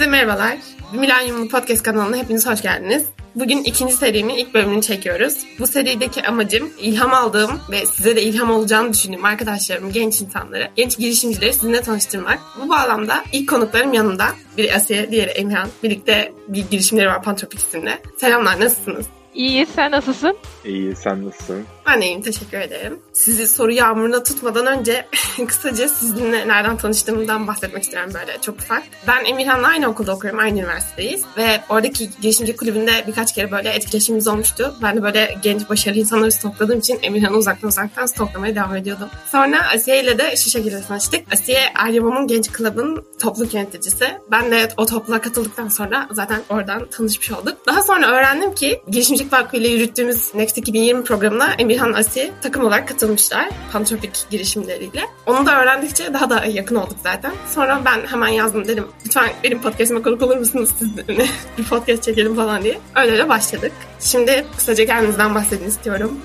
Herkese merhabalar. Milenyum Podcast kanalına hepiniz hoş geldiniz. Bugün ikinci serimin ilk bölümünü çekiyoruz. Bu serideki amacım ilham aldığım ve size de ilham olacağını düşündüğüm arkadaşlarım, genç insanları, genç girişimcileri sizinle tanıştırmak. Bu bağlamda ilk konuklarım yanımda. Biri Asiye, diğeri Emirhan. Birlikte bir girişimleri var Pantropik isimli. Selamlar, nasılsınız? İyi, sen nasılsın? İyi, sen nasılsın? Ben iyiyim, teşekkür ederim. Sizi soru yağmuruna tutmadan önce kısaca sizinle nereden tanıştığımdan bahsetmek istiyorum böyle çok ufak. Ben Emirhan'la aynı okulda okuyorum, aynı üniversitedeyiz. Ve oradaki girişimci kulübünde birkaç kere böyle etkileşimimiz olmuştu. Ben de böyle genç, başarılı insanları stokladığım için Emirhan'ı uzaktan uzaktan stoklamaya devam ediyordum. Sonra Asiye ile de şu şekilde tanıştık. Asiye Eryamam'ın Genç Club'ın topluluk yöneticisi. Ben de o topluluğa katıldıktan sonra zaten oradan tanışmış olduk. Daha sonra öğrendim ki Girişimcilik Vakfı ile yürüttüğümüz Next 2020 programına Emirhan Asi takım olarak katılmışlar. Pantropik girişimleriyle. Onu da öğrendikçe daha da yakın olduk zaten. Sonra ben hemen yazdım dedim lütfen benim podcastime konuk olur musunuz siz bir podcast çekelim falan diye. Öyle de başladık. Şimdi kısaca kendinizden bahsedin istiyorum.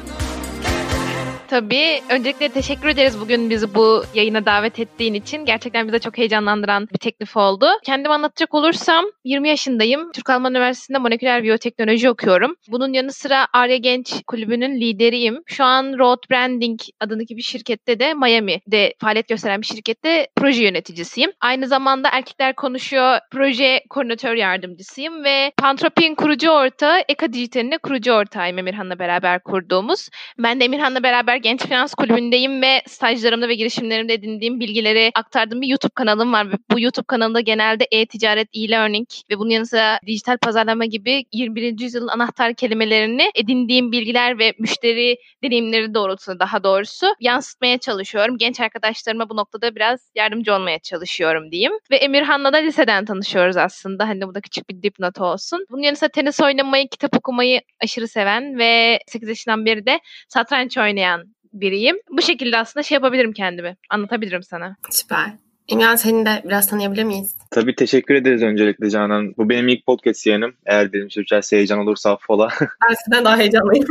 Tabii. Öncelikle teşekkür ederiz bugün bizi bu yayına davet ettiğin için. Gerçekten bize çok heyecanlandıran bir teklif oldu. Kendimi anlatacak olursam 20 yaşındayım. Türk Alman Üniversitesi'nde moleküler biyoteknoloji okuyorum. Bunun yanı sıra Arya Genç Kulübü'nün lideriyim. Şu an Road Branding adındaki bir şirkette de Miami'de faaliyet gösteren bir şirkette proje yöneticisiyim. Aynı zamanda Erkekler Konuşuyor proje koordinatör yardımcısıyım ve Pantropik'in kurucu ortağı Eka Dijital'in kurucu ortağıyım Emirhan'la beraber kurduğumuz. Ben de Emirhan'la beraber Genç Finans Kulübü'ndeyim ve stajlarımda ve girişimlerimde edindiğim bilgileri aktardığım bir YouTube kanalım var. Bu YouTube kanalında genelde e-ticaret, e-learning ve bunun yanı sıra dijital pazarlama gibi 21. yüzyılın anahtar kelimelerini edindiğim bilgiler ve müşteri deneyimleri doğrultusunda daha doğrusu yansıtmaya çalışıyorum. Genç arkadaşlarıma bu noktada biraz yardımcı olmaya çalışıyorum diyeyim. Ve Emirhan'la da liseden tanışıyoruz aslında. Hani bu da küçük bir dipnot olsun. Bunun yanı sıra tenis oynamayı, kitap okumayı aşırı seven ve 8 yaşından beri de satranç oynayan biriyim. Bu şekilde aslında şey yapabilirim kendimi. Anlatabilirim sana. Süper. İmran seni de biraz tanıyabilir miyiz? Tabii teşekkür ederiz öncelikle Canan. Bu benim ilk podcast yayınım. Eğer dedim sürçerse heyecan olursa affola. Ben sizden daha heyecanlıyım.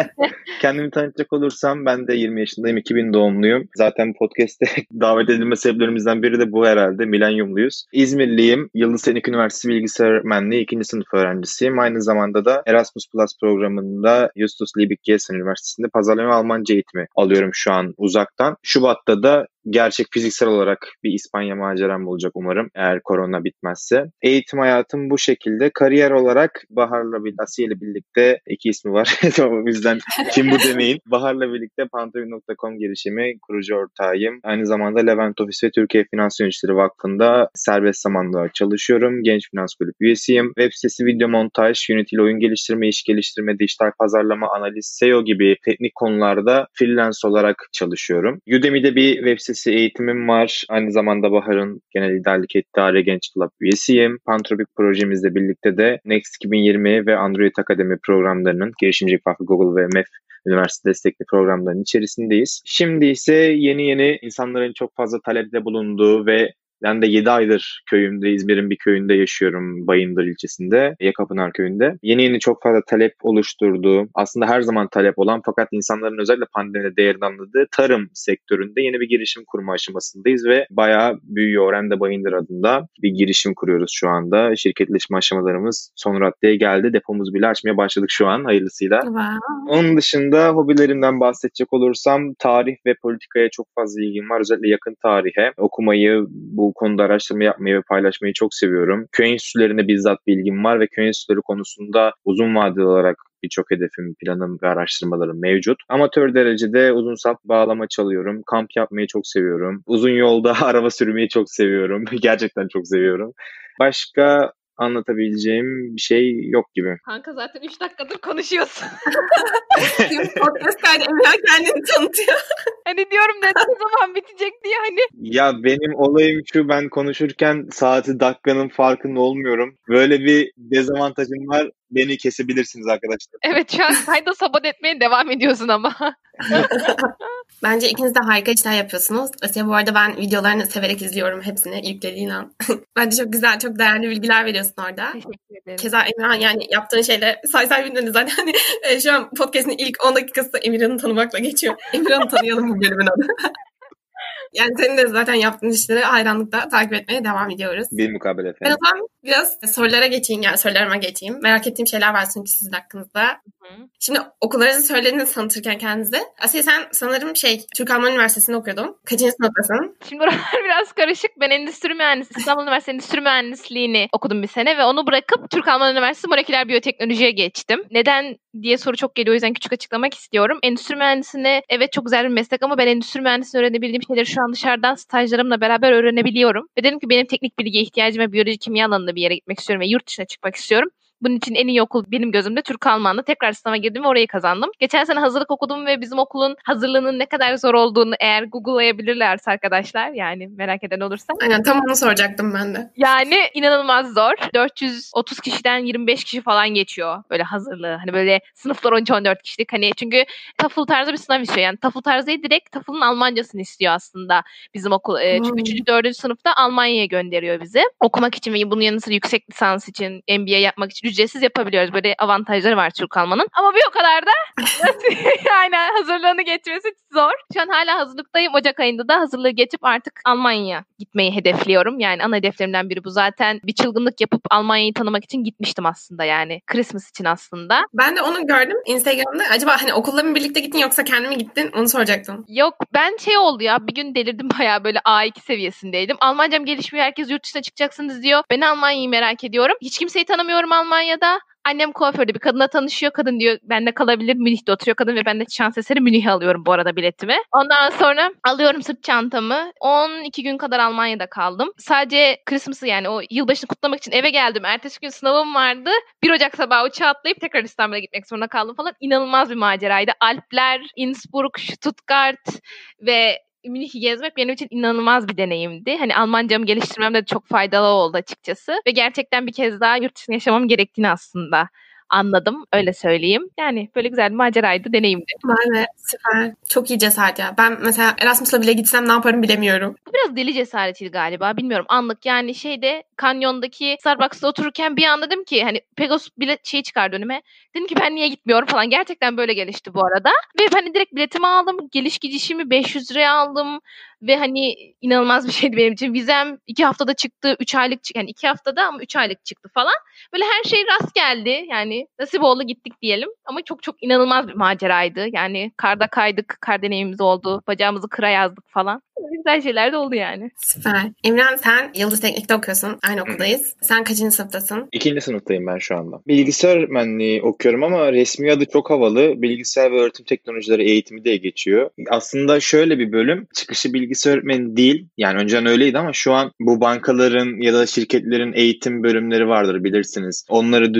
Kendimi tanıtacak olursam ben de 20 yaşındayım. 2000 doğumluyum. Zaten podcast'te davet edilme sebeplerimizden biri de bu herhalde. Milenyumluyuz. İzmirliyim. Yıldız Teknik Üniversitesi Bilgisayar Mühendisliği 2. sınıf öğrencisiyim. Aynı zamanda da Erasmus Plus programında Justus Liebig Gießen Üniversitesi'nde pazarlama Almanca eğitimi alıyorum şu an uzaktan. Şubat'ta da gerçek fiziksel olarak bir İspanya maceram olacak umarım eğer korona bitmezse. Eğitim hayatım bu şekilde. Kariyer olarak Bahar'la bir Asiye ile birlikte iki ismi var. o yüzden kim bu demeyin. Bahar'la birlikte Pantolin.com girişimi kurucu ortağıyım. Aynı zamanda Levent Ofis ve Türkiye Finans Yöneticileri Vakfı'nda serbest zamanla çalışıyorum. Genç Finans Kulüp üyesiyim. Web sitesi video montaj, yönetici oyun geliştirme, iş geliştirme, dijital pazarlama, analiz, SEO gibi teknik konularda freelance olarak çalışıyorum. Udemy'de bir web sitesi Üniversitesi eğitimim var. Aynı zamanda Bahar'ın genel liderlik ettiği Are Genç Club üyesiyim. Pantropik projemizle birlikte de Next 2020 ve Android Akademi programlarının girişimcilik vakfı Google ve MEF üniversite destekli programların içerisindeyiz. Şimdi ise yeni yeni insanların çok fazla talepte bulunduğu ve ben de 7 aydır köyümde, İzmir'in bir köyünde yaşıyorum. Bayındır ilçesinde, Yakapınar köyünde. Yeni yeni çok fazla talep oluşturduğu, aslında her zaman talep olan fakat insanların özellikle pandemide değerini anladığı tarım sektöründe yeni bir girişim kurma aşamasındayız ve bayağı büyüyor. Orende Bayındır adında bir girişim kuruyoruz şu anda. Şirketleşme aşamalarımız son raddeye geldi. Depomuz bile açmaya başladık şu an hayırlısıyla. Wow. Onun dışında hobilerimden bahsedecek olursam tarih ve politikaya çok fazla ilgim var. Özellikle yakın tarihe okumayı, bu konuda araştırma yapmayı ve paylaşmayı çok seviyorum. Köy enstitülerine bizzat bilgim var ve köy enstitüleri konusunda uzun vadeli olarak birçok hedefim, planım ve araştırmalarım mevcut. Amatör derecede uzun sap bağlama çalıyorum. Kamp yapmayı çok seviyorum. Uzun yolda araba sürmeyi çok seviyorum. Gerçekten çok seviyorum. Başka anlatabileceğim bir şey yok gibi. Kanka zaten 3 dakikadır konuşuyorsun. Podcast kaydı Emrah kendini tanıtıyor. hani diyorum ne zaman bitecek diye hani. Ya benim olayım şu ben konuşurken saati dakikanın farkında olmuyorum. Böyle bir dezavantajım var beni kesebilirsiniz arkadaşlar. Evet şu an kayda sabot etmeye devam ediyorsun ama. Bence ikiniz de harika işler yapıyorsunuz. Asiye bu arada ben videolarını severek izliyorum hepsini yüklediğin an. Bence çok güzel, çok değerli bilgiler veriyorsun orada. Teşekkür ederim. Keza Emirhan yani yaptığın şeyle say say bilmediniz zaten. Hani, e, şu an podcast'in ilk 10 dakikası Emirhan'ı tanımakla geçiyor. Emirhan'ı tanıyalım bu bölümün adı. Yani senin de zaten yaptığın işleri hayranlıkla takip etmeye devam ediyoruz. Bir mukabele Ben efendim. o zaman biraz sorulara geçeyim yani sorularıma geçeyim. Merak ettiğim şeyler var çünkü sizin hakkınızda. Hı. Şimdi okullarınızı söylediniz tanıtırken kendinize. Asiye sen sanırım şey Türk Alman Üniversitesi'nde okuyordun. Kaçıncı sınıftasın? Şimdi oralar biraz karışık. Ben endüstri mühendisliği, İstanbul Üniversitesi Endüstri Mühendisliğini okudum bir sene ve onu bırakıp Türk Alman Üniversitesi Moleküler Biyoteknolojiye geçtim. Neden diye soru çok geliyor o yüzden küçük açıklamak istiyorum. Endüstri mühendisliğine evet çok güzel bir meslek ama ben endüstri mühendisliğinde öğrenebildiğim şeyleri şu an dışarıdan stajlarımla beraber öğrenebiliyorum. Ve dedim ki benim teknik bilgiye ihtiyacım ve biyoloji kimya alanında bir yere gitmek istiyorum ve yurt dışına çıkmak istiyorum. Bunun için en iyi okul benim gözümde Türk Alman'da. Tekrar sınava girdim ve orayı kazandım. Geçen sene hazırlık okudum ve bizim okulun hazırlığının ne kadar zor olduğunu eğer Google'layabilirlerse arkadaşlar yani merak eden olursa. Aynen tam onu soracaktım ben de. Yani inanılmaz zor. 430 kişiden 25 kişi falan geçiyor böyle hazırlığı. Hani böyle sınıflar 13-14 kişilik. Hani çünkü TOEFL tarzı bir sınav istiyor. Yani TOEFL tarzı değil direkt TOEFL'ın Almancasını istiyor aslında bizim okul. Ee, Hmm. çünkü 3. 4. sınıfta Almanya'ya gönderiyor bizi. Okumak için ve bunun yanı sıra yüksek lisans için, MBA yapmak için ücretsiz yapabiliyoruz. Böyle avantajları var Türk Alman'ın. Ama bir o kadar da yani hazırlığını geçmesi zor. Şu an hala hazırlıktayım. Ocak ayında da hazırlığı geçip artık Almanya'ya gitmeyi hedefliyorum. Yani ana hedeflerimden biri bu. Zaten bir çılgınlık yapıp Almanya'yı tanımak için gitmiştim aslında yani. Christmas için aslında. Ben de onu gördüm Instagram'da. Acaba hani okulla mı birlikte gittin yoksa kendin mi gittin? Onu soracaktım. Yok ben şey oldu ya bir gün delirdim bayağı böyle A2 seviyesindeydim. Almancam gelişmiyor herkes yurt dışına çıkacaksınız diyor. Ben Almanya'yı merak ediyorum. Hiç kimseyi tanımıyorum Almanya'da. Annem kuaförde bir kadınla tanışıyor. Kadın diyor bende kalabilir. Münih'te oturuyor kadın ve ben de şans eseri Münih'e alıyorum bu arada biletimi. Ondan sonra alıyorum sırt çantamı. 12 gün kadar Almanya'da kaldım. Sadece Christmas'ı yani o yılbaşını kutlamak için eve geldim. Ertesi gün sınavım vardı. 1 Ocak sabahı uçağa atlayıp tekrar İstanbul'a gitmek zorunda kaldım falan. İnanılmaz bir maceraydı. Alpler, Innsbruck, Stuttgart ve Münih'i gezmek benim için inanılmaz bir deneyimdi. Hani Almancamı geliştirmem de çok faydalı oldu açıkçası. Ve gerçekten bir kez daha yurt dışında yaşamam gerektiğini aslında anladım. Öyle söyleyeyim. Yani böyle güzel bir maceraydı, deneyimdi. Be süper. Çok iyi cesaret ya. Ben mesela Erasmus'la bile gitsem ne yaparım bilemiyorum. Bu biraz deli cesaretiydi galiba. Bilmiyorum anlık yani şeyde kanyondaki Starbucks'ta otururken bir anda dedim ki hani Pegasus bile şey çıkardı önüme. Dedim ki ben niye gitmiyorum falan. Gerçekten böyle gelişti bu arada. Ve hani direkt biletimi aldım. Geliş gidişimi 500 liraya aldım. Ve hani inanılmaz bir şeydi benim için. Vizem iki haftada çıktı. Üç aylık. Yani iki haftada ama üç aylık çıktı falan. Böyle her şey rast geldi. Yani nasip oldu gittik diyelim. Ama çok çok inanılmaz bir maceraydı. Yani karda kaydık. Kar deneyimimiz oldu. Bacağımızı kıra yazdık falan. Güzel şeyler de oldu yani. Süper. İmran sen Yıldız Teknik'te okuyorsun. Aynı okuldayız. Sen kaçıncı sınıftasın? İkinci sınıftayım ben şu anda. Bilgisayar öğretmenliği okuyorum ama resmi adı çok havalı. Bilgisayar ve öğretim teknolojileri eğitimi diye geçiyor. Aslında şöyle bir bölüm. Çıkışı bilgisayar öğretmeni değil. Yani önceden öyleydi ama şu an bu bankaların ya da şirketlerin eğitim bölümleri vardır bilirsiniz. Onları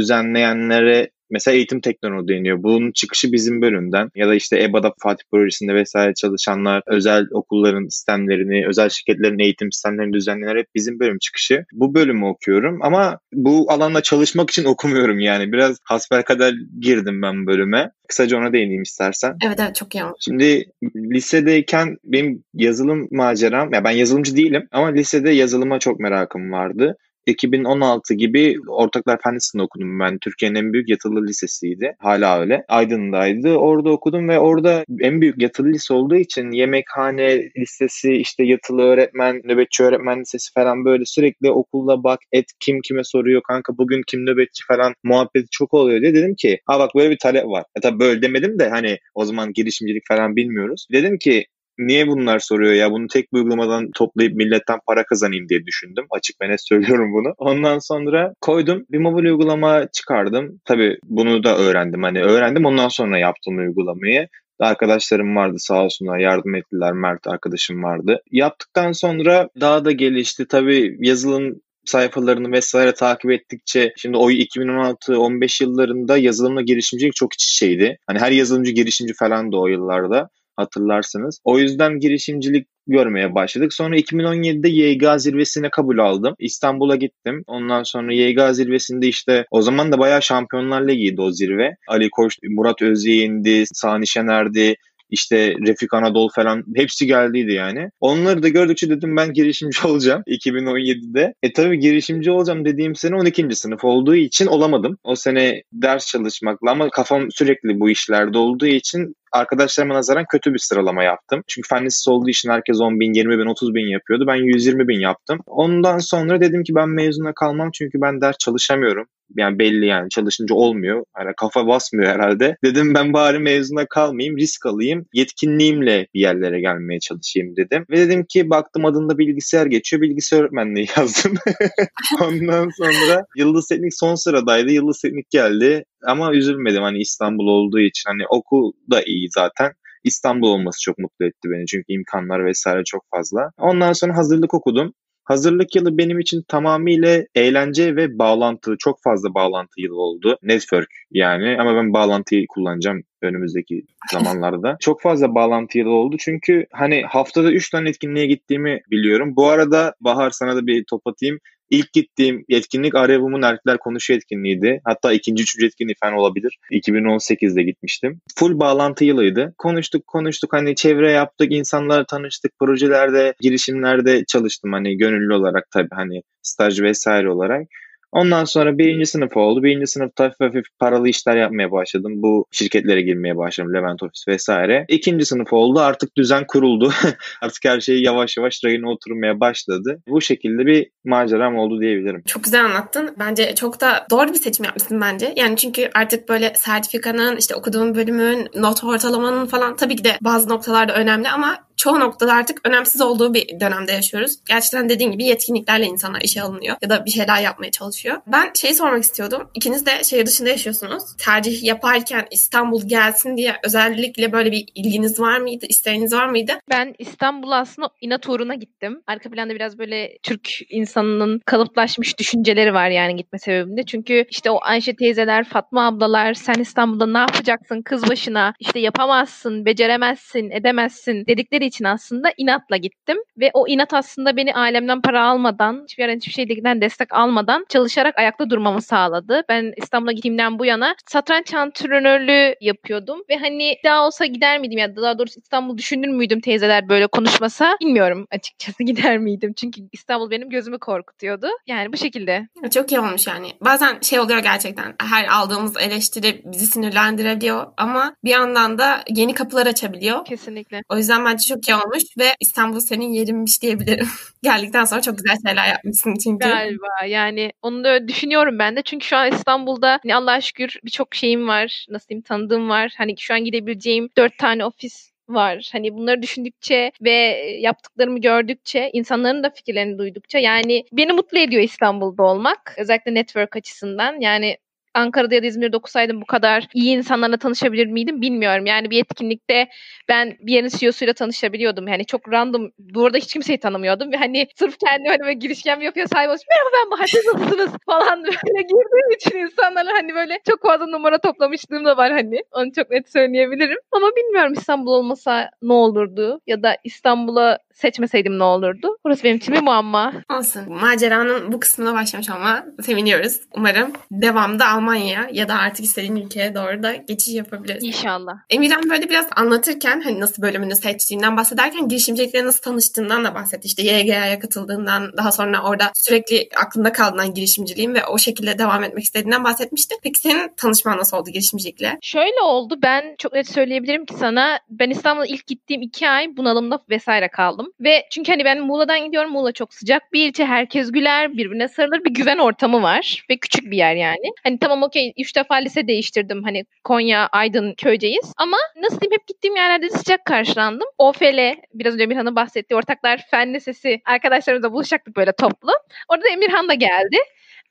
düzenleyenlere Mesela eğitim teknoloji deniyor. Bunun çıkışı bizim bölümden ya da işte EBA'da Fatih Projesi'nde vesaire çalışanlar özel okulların sistemlerini, özel şirketlerin eğitim sistemlerini düzenleyenler hep bizim bölüm çıkışı. Bu bölümü okuyorum ama bu alanda çalışmak için okumuyorum yani. Biraz hasbelkader girdim ben bölüme. Kısaca ona değineyim istersen. Evet evet çok iyi olmuş. Şimdi lisedeyken benim yazılım maceram, ya ben yazılımcı değilim ama lisede yazılıma çok merakım vardı. 2016 gibi Ortaklar Fen okudum ben. Türkiye'nin en büyük yatılı lisesiydi. Hala öyle. Aydın'daydı. Orada okudum ve orada en büyük yatılı lise olduğu için yemekhane lisesi, işte yatılı öğretmen, nöbetçi öğretmen lisesi falan böyle sürekli okulda bak et kim kime soruyor kanka bugün kim nöbetçi falan muhabbeti çok oluyor diye dedim ki ha bak böyle bir talep var. E tabi böyle demedim de hani o zaman girişimcilik falan bilmiyoruz. Dedim ki niye bunlar soruyor ya bunu tek bir uygulamadan toplayıp milletten para kazanayım diye düşündüm. Açık ve net söylüyorum bunu. Ondan sonra koydum bir mobil uygulama çıkardım. Tabii bunu da öğrendim. Hani öğrendim ondan sonra yaptım uygulamayı. Arkadaşlarım vardı sağ olsunlar yardım ettiler. Mert arkadaşım vardı. Yaptıktan sonra daha da gelişti. Tabii yazılım sayfalarını vesaire takip ettikçe şimdi o 2016-15 yıllarında yazılımla girişimcilik çok iç içeydi. Hani her yazılımcı girişimci falan da o yıllarda hatırlarsınız. O yüzden girişimcilik görmeye başladık. Sonra 2017'de YG zirvesine kabul aldım. İstanbul'a gittim. Ondan sonra YG zirvesinde işte o zaman da bayağı Şampiyonlar Ligi'ydi o zirve. Ali Koç, Murat Özyeğin'di, Sani Şener'di, işte Refik Anadolu falan hepsi geldiydi yani. Onları da gördükçe dedim ben girişimci olacağım 2017'de. E tabii girişimci olacağım dediğim sene 12. sınıf olduğu için olamadım. O sene ders çalışmakla ama kafam sürekli bu işlerde olduğu için arkadaşlarıma nazaran kötü bir sıralama yaptım. Çünkü fen lisesi olduğu için herkes 10 bin, 20 bin, 30 bin yapıyordu. Ben 120 bin yaptım. Ondan sonra dedim ki ben mezuna kalmam çünkü ben ders çalışamıyorum yani belli yani çalışınca olmuyor. Yani kafa basmıyor herhalde. Dedim ben bari mezuna kalmayayım, risk alayım. Yetkinliğimle bir yerlere gelmeye çalışayım dedim. Ve dedim ki baktım adında bilgisayar geçiyor. Bilgisayar öğretmenliği yazdım. Ondan sonra Yıldız Teknik son sıradaydı. Yıldız Teknik geldi. Ama üzülmedim hani İstanbul olduğu için. Hani okul da iyi zaten. İstanbul olması çok mutlu etti beni çünkü imkanlar vesaire çok fazla. Ondan sonra hazırlık okudum. Hazırlık yılı benim için tamamıyla eğlence ve bağlantı, çok fazla bağlantı yılı oldu. Network yani ama ben bağlantıyı kullanacağım önümüzdeki zamanlarda. Çok fazla bağlantı yılı oldu çünkü hani haftada 3 tane etkinliğe gittiğimi biliyorum. Bu arada Bahar sana da bir top atayım. İlk gittiğim etkinlik Arevum'un Erkekler Konuşuyor etkinliğiydi. Hatta ikinci, üçüncü etkinliği falan olabilir. 2018'de gitmiştim. Full bağlantı yılıydı. Konuştuk konuştuk hani çevre yaptık, insanlarla tanıştık, projelerde, girişimlerde çalıştım hani gönüllü olarak tabii hani staj vesaire olarak. Ondan sonra birinci sınıf oldu. Birinci sınıfta hafif hafif paralı işler yapmaya başladım. Bu şirketlere girmeye başladım. Levent Ofis vesaire. İkinci sınıf oldu. Artık düzen kuruldu. Artık her şey yavaş yavaş rayına oturmaya başladı. Bu şekilde bir maceram oldu diyebilirim. Çok güzel anlattın. Bence çok da doğru bir seçim yapmışsın bence. Yani çünkü artık böyle sertifikanın, işte okuduğun bölümün, not ortalamanın falan tabii ki de bazı noktalarda önemli ama çoğu noktada artık önemsiz olduğu bir dönemde yaşıyoruz. Gerçekten dediğin gibi yetkinliklerle insanlar işe alınıyor ya da bir şeyler yapmaya çalışıyor. Ben şeyi sormak istiyordum. İkiniz de şehir dışında yaşıyorsunuz. Tercih yaparken İstanbul gelsin diye özellikle böyle bir ilginiz var mıydı? İsteğiniz var mıydı? Ben İstanbul'a aslında inat uğruna gittim. Arka planda biraz böyle Türk insanının kalıplaşmış düşünceleri var yani gitme sebebinde. Çünkü işte o Ayşe teyzeler, Fatma ablalar sen İstanbul'da ne yapacaksın kız başına? İşte yapamazsın, beceremezsin, edemezsin dedikleri için aslında inatla gittim. Ve o inat aslında beni ailemden para almadan, hiçbir yerden hiçbir şeyden destek almadan çalışarak ayakta durmamı sağladı. Ben İstanbul'a gittiğimden bu yana satranç antrenörlüğü yapıyordum. Ve hani daha olsa gider miydim ya daha doğrusu İstanbul düşünür müydüm teyzeler böyle konuşmasa bilmiyorum açıkçası gider miydim. Çünkü İstanbul benim gözümü korkutuyordu. Yani bu şekilde. Çok iyi olmuş yani. Bazen şey oluyor gerçekten her aldığımız eleştiri bizi sinirlendirebiliyor ama bir yandan da yeni kapılar açabiliyor. Kesinlikle. O yüzden bence çok iyi olmuş ve İstanbul senin yerinmiş diyebilirim. Geldikten sonra çok güzel şeyler yapmışsın çünkü. Galiba yani onu da düşünüyorum ben de. Çünkü şu an İstanbul'da hani Allah'a şükür birçok şeyim var. Nasıl diyeyim tanıdığım var. Hani şu an gidebileceğim dört tane ofis var. Hani bunları düşündükçe ve yaptıklarımı gördükçe, insanların da fikirlerini duydukça yani beni mutlu ediyor İstanbul'da olmak. Özellikle network açısından. Yani Ankara'da ya da İzmir'de okusaydım bu kadar iyi insanlarla tanışabilir miydim bilmiyorum. Yani bir etkinlikte ben bir yerin CEO'suyla tanışabiliyordum. Yani çok random. Bu arada hiç kimseyi tanımıyordum. Ve hani sırf kendi hani böyle girişken bir yapıyor sahibi olmuş. Merhaba ben Bahar nasılsınız falan böyle girdiğim için insanlarla hani böyle çok fazla numara toplamışlığım da var hani. Onu çok net söyleyebilirim. Ama bilmiyorum İstanbul olmasa ne olurdu? Ya da İstanbul'a seçmeseydim ne olurdu? Burası benim için bir muamma. Olsun. Maceranın bu kısmına başlamış ama seviniyoruz. Umarım devamda Almanya ya da artık istediğin ülkeye doğru da geçiş yapabiliriz. İnşallah. Emirhan böyle biraz anlatırken hani nasıl bölümünü seçtiğinden bahsederken girişimcilikle nasıl tanıştığından da bahsetti. İşte YGA'ya katıldığından daha sonra orada sürekli aklında kaldığından girişimciliğin ve o şekilde devam etmek istediğinden bahsetmişti. Peki senin tanışman nasıl oldu girişimcilikle? Şöyle oldu. Ben çok net söyleyebilirim ki sana ben İstanbul'a ilk gittiğim iki ay bunalımda vesaire kaldım. Ve çünkü hani ben Muğla'dan gidiyorum. Muğla çok sıcak bir ilçe. Herkes güler, birbirine sarılır. Bir güven ortamı var. Ve küçük bir yer yani. Hani tamam okey üç defa lise değiştirdim. Hani Konya, Aydın, Köyceğiz. Ama nasıl diyeyim hep gittiğim yerlerde sıcak karşılandım. OFL, biraz önce Emirhan'ın bahsettiği ortaklar fen lisesi arkadaşlarımızla buluşacaktık böyle toplu. Orada Emirhan da geldi.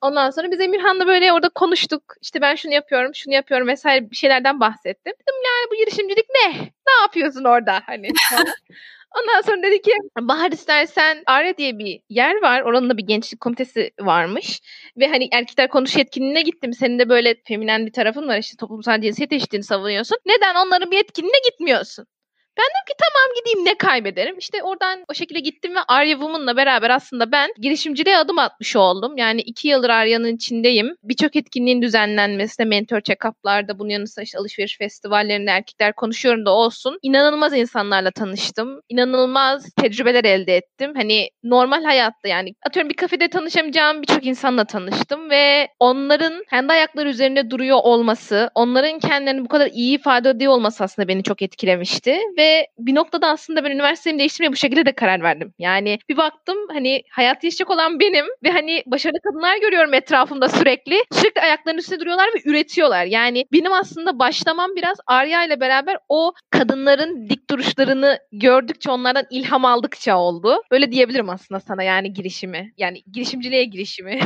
Ondan sonra biz Emirhan'la böyle orada konuştuk. İşte ben şunu yapıyorum, şunu yapıyorum vesaire bir şeylerden bahsettim. Dedim yani bu girişimcilik ne? Ne yapıyorsun orada? Hani Ondan sonra dedi ki Bahar istersen Arya diye bir yer var. Oranın da bir gençlik komitesi varmış. Ve hani erkekler konuş etkinliğine gittim. Senin de böyle feminen bir tarafın var. işte toplumsal cinsiyet eşitliğini savunuyorsun. Neden onların bir etkinliğine gitmiyorsun? Ben dedim ki tamam gideyim ne kaybederim. İşte oradan o şekilde gittim ve Arya Woman'la beraber aslında ben girişimciliğe adım atmış oldum. Yani iki yıldır Arya'nın içindeyim. Birçok etkinliğin düzenlenmesinde mentor check-up'larda bunun yanı sıra işte alışveriş festivallerinde erkekler konuşuyorum da olsun. İnanılmaz insanlarla tanıştım. İnanılmaz tecrübeler elde ettim. Hani normal hayatta yani atıyorum bir kafede tanışamayacağım birçok insanla tanıştım ve onların kendi ayakları üzerinde duruyor olması, onların kendilerini bu kadar iyi ifade ediyor olması aslında beni çok etkilemişti ve bir noktada aslında ben üniversitemi değiştirmeye bu şekilde de karar verdim. Yani bir baktım hani hayat yaşayacak olan benim ve hani başarılı kadınlar görüyorum etrafımda sürekli. Sürekli ayaklarının üstünde duruyorlar ve üretiyorlar. Yani benim aslında başlamam biraz Arya ile beraber o kadınların dik duruşlarını gördükçe onlardan ilham aldıkça oldu. Öyle diyebilirim aslında sana yani girişimi. Yani girişimciliğe girişimi.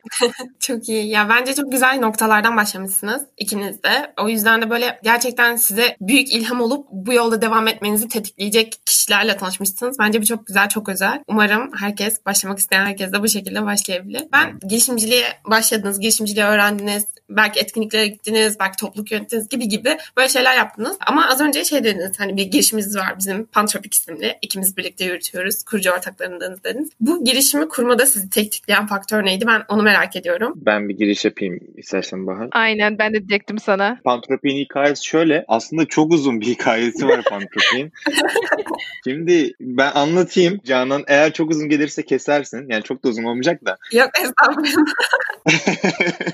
çok iyi. Ya bence çok güzel noktalardan başlamışsınız ikiniz de. O yüzden de böyle gerçekten size büyük ilham olup bu yolda devam etmenizi tetikleyecek kişilerle tanışmışsınız. Bence bu çok güzel, çok özel. Umarım herkes, başlamak isteyen herkes de bu şekilde başlayabilir. Ben girişimciliğe başladınız, girişimciliği öğrendiniz, belki etkinliklere gittiniz, belki topluluk yönettiniz gibi gibi böyle şeyler yaptınız. Ama az önce şey dediniz hani bir girişimimiz var bizim Pantropik isimli. İkimiz birlikte yürütüyoruz. Kurucu ortaklarındınız dediniz. Bu girişimi kurmada sizi tetikleyen faktör neydi? Ben onu merak ediyorum. Ben bir giriş yapayım istersen Bahar. Aynen ben de diyecektim sana. Pantropik'in hikayesi şöyle. Aslında çok uzun bir hikayesi var Pantropik'in. Şimdi ben anlatayım Canan. Eğer çok uzun gelirse kesersin. Yani çok da uzun olmayacak da. Yok estağfurullah.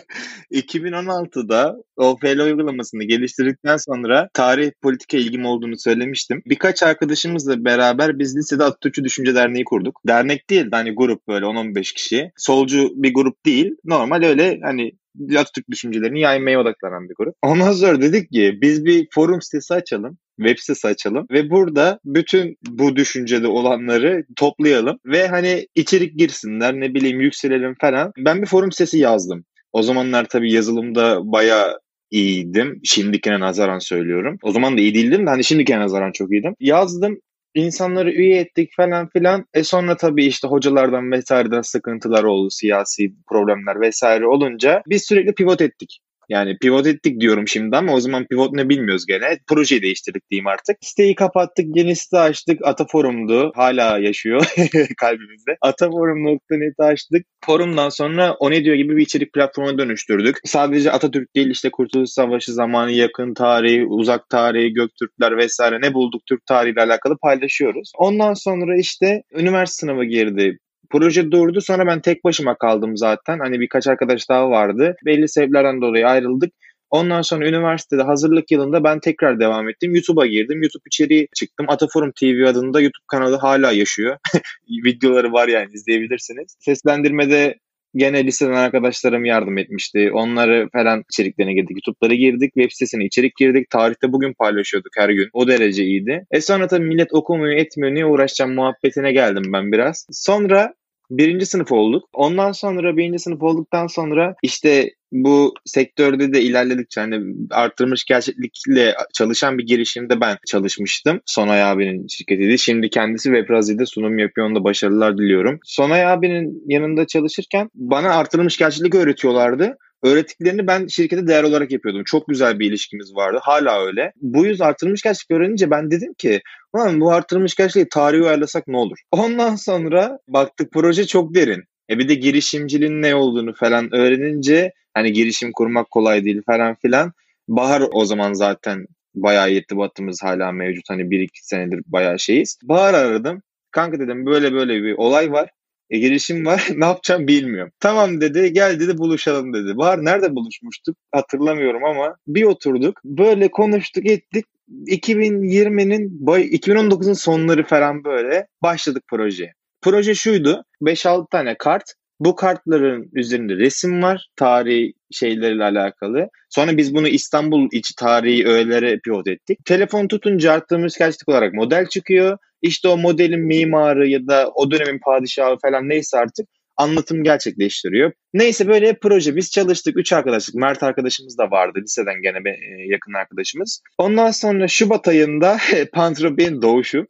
2016'da OFL uygulamasını geliştirdikten sonra tarih politika ilgim olduğunu söylemiştim. Birkaç arkadaşımızla beraber biz lisede Atatürkçü Düşünce Derneği kurduk. Dernek değil hani grup böyle 10-15 kişi. Solcu bir grup değil. Normal öyle hani Atatürk düşüncelerini yaymaya odaklanan bir grup. Ondan sonra dedik ki biz bir forum sitesi açalım web sitesi açalım ve burada bütün bu düşüncede olanları toplayalım ve hani içerik girsinler ne bileyim yükselelim falan. Ben bir forum sitesi yazdım. O zamanlar tabii yazılımda bayağı iyiydim. Şimdikine nazaran söylüyorum. O zaman da iyi değildim de hani şimdikine nazaran çok iyiydim. Yazdım insanları üye ettik falan filan. E sonra tabii işte hocalardan vesaireden sıkıntılar oldu, siyasi problemler vesaire olunca biz sürekli pivot ettik. Yani pivot ettik diyorum şimdi ama o zaman pivot ne bilmiyoruz gene. Projeyi değiştirdik diyeyim artık. Siteyi kapattık, yeni site açtık. Ataforum'du. Hala yaşıyor kalbimizde. Ataforum.net'i açtık. Forumdan sonra o ne diyor gibi bir içerik platformuna dönüştürdük. Sadece Atatürk değil işte Kurtuluş Savaşı zamanı, yakın tarihi, uzak tarihi, Göktürkler vesaire ne bulduk Türk tarihiyle alakalı paylaşıyoruz. Ondan sonra işte üniversite sınavı girdi proje durdu. Sonra ben tek başıma kaldım zaten. Hani birkaç arkadaş daha vardı. Belli sebeplerden dolayı ayrıldık. Ondan sonra üniversitede hazırlık yılında ben tekrar devam ettim. YouTube'a girdim. YouTube içeriği çıktım. Ataforum TV adında YouTube kanalı hala yaşıyor. Videoları var yani izleyebilirsiniz. Seslendirmede gene liseden arkadaşlarım yardım etmişti. Onları falan içeriklerine girdik. YouTube'lara girdik. Web sitesine içerik girdik. Tarihte bugün paylaşıyorduk her gün. O derece iyiydi. E sonra tabii millet okumuyor etmiyor. Niye uğraşacağım muhabbetine geldim ben biraz. Sonra birinci sınıf olduk. Ondan sonra birinci sınıf olduktan sonra işte bu sektörde de ilerledikçe hani arttırmış gerçeklikle çalışan bir girişimde ben çalışmıştım. Sonay abinin şirketiydi. Şimdi kendisi Webrazi'de sunum yapıyor. Onda başarılar diliyorum. Sonay abinin yanında çalışırken bana artırılmış gerçeklik öğretiyorlardı. Öğrettiklerini ben şirkete değer olarak yapıyordum. Çok güzel bir ilişkimiz vardı. Hala öyle. Bu yüz artırılmış gerçeklik öğrenince ben dedim ki Ulan bu artırılmış gerçekliği tarihi uyarlasak ne olur? Ondan sonra baktık proje çok derin. E bir de girişimciliğin ne olduğunu falan öğrenince hani girişim kurmak kolay değil falan filan. Bahar o zaman zaten bayağı irtibatımız hala mevcut. Hani bir iki senedir bayağı şeyiz. Bahar aradım. Kanka dedim böyle böyle bir olay var. E, girişim var ne yapacağım bilmiyorum. Tamam dedi gel dedi buluşalım dedi. Bahar nerede buluşmuştuk hatırlamıyorum ama bir oturduk böyle konuştuk ettik 2020'nin 2019'un sonları falan böyle başladık proje. Proje şuydu. 5-6 tane kart. Bu kartların üzerinde resim var. Tarihi şeylerle alakalı. Sonra biz bunu İstanbul içi tarihi öğelere pivot ettik. Telefon tutunca arttığımız gerçeklik olarak model çıkıyor. İşte o modelin mimarı ya da o dönemin padişahı falan neyse artık anlatım gerçekleştiriyor. Neyse böyle proje biz çalıştık. Üç arkadaşlık. Mert arkadaşımız da vardı liseden gene e, yakın arkadaşımız. Ondan sonra Şubat ayında Pantropin doğuşu.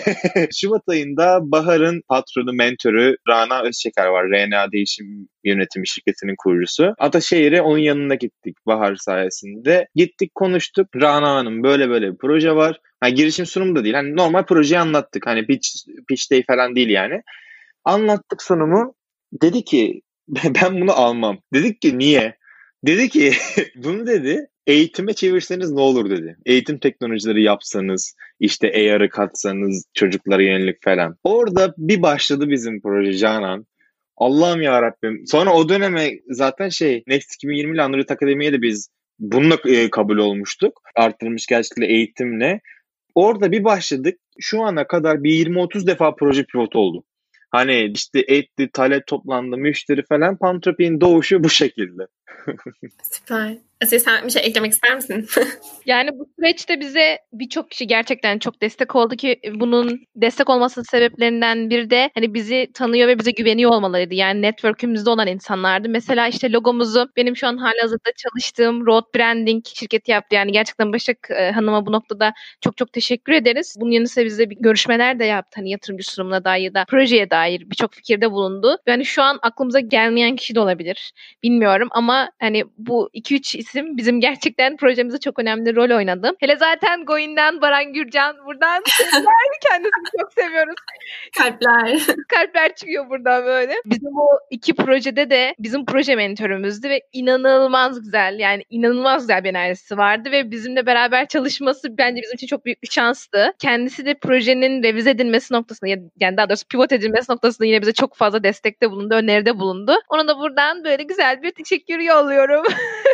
Şubat ayında Bahar'ın patronu, mentörü Rana Özçeker var. RNA Değişim Yönetimi şirketinin kurucusu. Ataşehir'e onun yanına gittik Bahar sayesinde. Gittik konuştuk. Rana Hanım böyle böyle bir proje var. Yani girişim sunumu da değil. Hani normal projeyi anlattık. Hani pitch, pitch day falan değil yani. Anlattık sunumu. Dedi ki ben bunu almam. Dedik ki niye? Dedi ki bunu dedi eğitime çevirseniz ne olur dedi. Eğitim teknolojileri yapsanız, işte AR'ı katsanız, çocuklara yönelik falan. Orada bir başladı bizim proje Canan. Allah'ım ya Rabbim. Sonra o döneme zaten şey Next 2020 ile Android Akademi'ye de biz bununla e, kabul olmuştuk. Arttırılmış gerçeklikle eğitimle. Orada bir başladık. Şu ana kadar bir 20-30 defa proje pivot oldu. Hani işte etti, talep toplandı, müşteri falan. Pantropik'in doğuşu bu şekilde. Süper. Asiye sen bir şey eklemek ister misin? yani bu süreçte bize birçok kişi gerçekten çok destek oldu ki bunun destek olmasının sebeplerinden biri de hani bizi tanıyor ve bize güveniyor olmalarıydı. Yani network'ümüzde olan insanlardı. Mesela işte logomuzu benim şu an halihazırda çalıştığım Road Branding şirketi yaptı. Yani gerçekten Başak e, Hanım'a bu noktada çok çok teşekkür ederiz. Bunun yanı sıra bize bir görüşmeler de yaptı. Hani yatırımcı sunumuna dair da projeye dair birçok fikirde bulundu. Yani şu an aklımıza gelmeyen kişi de olabilir. Bilmiyorum ama hani bu 2-3 isim bizim gerçekten projemizde çok önemli rol oynadı. Hele zaten Goin'den Baran Gürcan buradan kendisini çok seviyoruz. Kalpler. Kalpler çıkıyor buradan böyle. Bizim o iki projede de bizim proje mentörümüzdü ve inanılmaz güzel yani inanılmaz güzel bir enerjisi vardı ve bizimle beraber çalışması bence bizim için çok büyük bir şanstı. Kendisi de projenin revize edilmesi noktasında yani daha doğrusu pivot edilmesi noktasında yine bize çok fazla destekte bulundu, öneride bulundu. Ona da buradan böyle güzel bir teşekkür yolluyorum.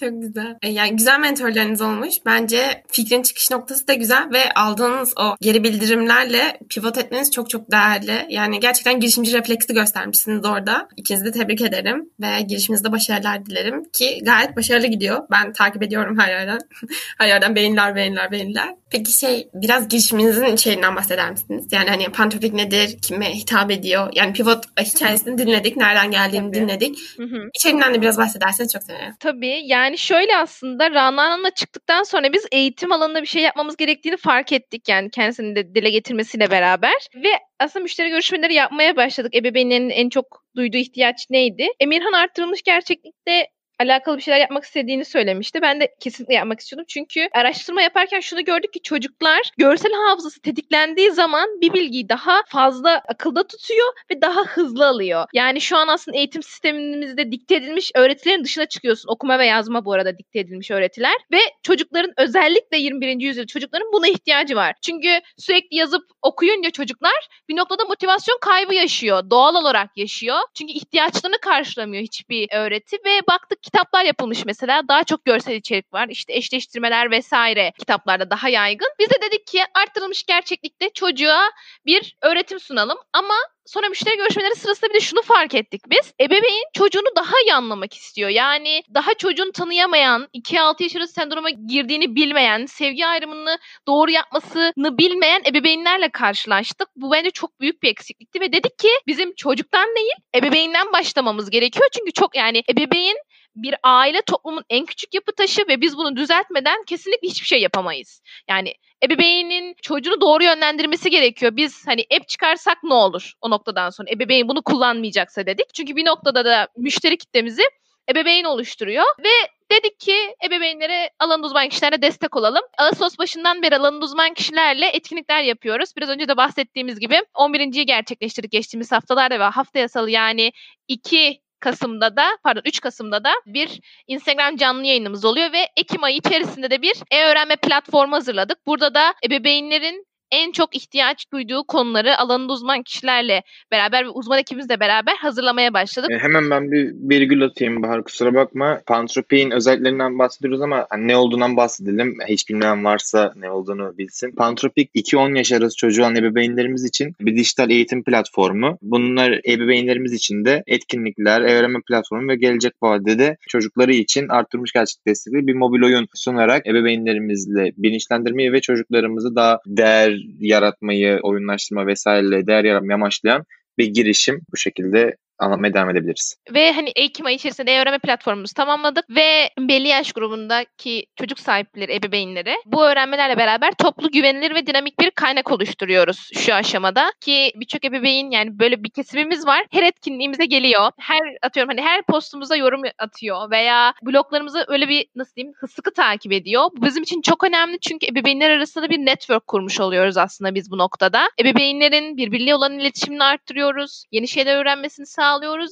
Çok güzel. E, yani güzel mentorlarınız olmuş. Bence fikrin çıkış noktası da güzel ve aldığınız o geri bildirimlerle pivot etmeniz çok çok değerli. Yani gerçekten girişimci refleksi göstermişsiniz orada. İkinizi de tebrik ederim ve girişiminizde başarılar dilerim ki gayet başarılı gidiyor. Ben takip ediyorum her yerden. her yerden beğeniler, beğeniler, beğeniler. Peki şey biraz girişiminizin içeriğinden bahseder misiniz? Yani hani Pantofik nedir? Kime hitap ediyor? Yani pivot hikayesini dinledik. Nereden geldiğini Tabii. dinledik. Hı hı. İçeriğinden de biraz bahsederseniz çok sevinirim. Tabii. Yani şöyle aslında Rana çıktıktan sonra biz eğitim alanında bir şey yapmamız gerektiğini fark ettik. Yani kendisini de dile getirmesiyle beraber. Ve aslında müşteri görüşmeleri yapmaya başladık. Ebeveynlerin en çok duyduğu ihtiyaç neydi? Emirhan arttırılmış gerçeklikte alakalı bir şeyler yapmak istediğini söylemişti. Ben de kesinlikle yapmak istiyordum. Çünkü araştırma yaparken şunu gördük ki çocuklar görsel hafızası tetiklendiği zaman bir bilgiyi daha fazla akılda tutuyor ve daha hızlı alıyor. Yani şu an aslında eğitim sistemimizde dikte edilmiş öğretilerin dışına çıkıyorsun. Okuma ve yazma bu arada dikte edilmiş öğretiler ve çocukların özellikle 21. yüzyılda çocukların buna ihtiyacı var. Çünkü sürekli yazıp okuyunca çocuklar bir noktada motivasyon kaybı yaşıyor. Doğal olarak yaşıyor. Çünkü ihtiyaçlarını karşılamıyor hiçbir öğreti ve baktık kitaplar yapılmış mesela. Daha çok görsel içerik var. İşte eşleştirmeler vesaire kitaplarda daha yaygın. Biz de dedik ki arttırılmış gerçeklikte çocuğa bir öğretim sunalım ama sonra müşteri görüşmeleri sırasında bir de şunu fark ettik biz. Ebeveyn çocuğunu daha iyi anlamak istiyor. Yani daha çocuğunu tanıyamayan, 2-6 yaş arası sendroma girdiğini bilmeyen, sevgi ayrımını doğru yapmasını bilmeyen ebeveynlerle karşılaştık. Bu bence çok büyük bir eksiklikti ve dedik ki bizim çocuktan değil, ebeveynden başlamamız gerekiyor. Çünkü çok yani ebeveyn bir aile toplumun en küçük yapı taşı ve biz bunu düzeltmeden kesinlikle hiçbir şey yapamayız. Yani ebeveynin çocuğunu doğru yönlendirmesi gerekiyor. Biz hani app çıkarsak ne olur o noktadan sonra? Ebeveyn bunu kullanmayacaksa dedik. Çünkü bir noktada da müşteri kitlemizi ebeveyn oluşturuyor ve dedik ki ebeveynlere alan uzman kişilere destek olalım. Ağustos başından beri alan uzman kişilerle etkinlikler yapıyoruz. Biraz önce de bahsettiğimiz gibi 11.yi gerçekleştirdik geçtiğimiz haftalarda ve hafta yasalı yani 2 Kasım'da da pardon 3 Kasım'da da bir Instagram canlı yayınımız oluyor ve Ekim ayı içerisinde de bir e-öğrenme platformu hazırladık. Burada da ebeveynlerin en çok ihtiyaç duyduğu konuları alanında uzman kişilerle beraber ve uzman ekibimizle beraber hazırlamaya başladık. E, hemen ben bir virgül atayım Bahar kusura bakma. Pantropik'in özelliklerinden bahsediyoruz ama hani ne olduğundan bahsedelim. Hiç bilmeyen varsa ne olduğunu bilsin. Pantropik 2-10 yaş arası çocuğu olan ebeveynlerimiz için bir dijital eğitim platformu. Bunlar ebeveynlerimiz için de etkinlikler, öğrenme platformu ve gelecek vadede çocukları için arttırmış gerçek destekli bir mobil oyun sunarak ebeveynlerimizle bilinçlendirmeyi ve çocuklarımızı daha değer yaratmayı, oyunlaştırma vesaire değer yaratmaya amaçlayan bir girişim bu şekilde anlatmaya devam edebiliriz. Ve hani Ekim ayı içerisinde e-öğrenme platformumuzu tamamladık ve belli yaş grubundaki çocuk sahipleri, ebeveynleri bu öğrenmelerle beraber toplu güvenilir ve dinamik bir kaynak oluşturuyoruz şu aşamada ki birçok ebeveyn yani böyle bir kesimimiz var. Her etkinliğimize geliyor. Her atıyorum hani her postumuza yorum atıyor veya bloglarımızı öyle bir nasıl diyeyim sıkı takip ediyor. Bu bizim için çok önemli çünkü ebeveynler arasında bir network kurmuş oluyoruz aslında biz bu noktada. Ebeveynlerin birbiriyle olan iletişimini arttırıyoruz. Yeni şeyler öğrenmesini sağlıyoruz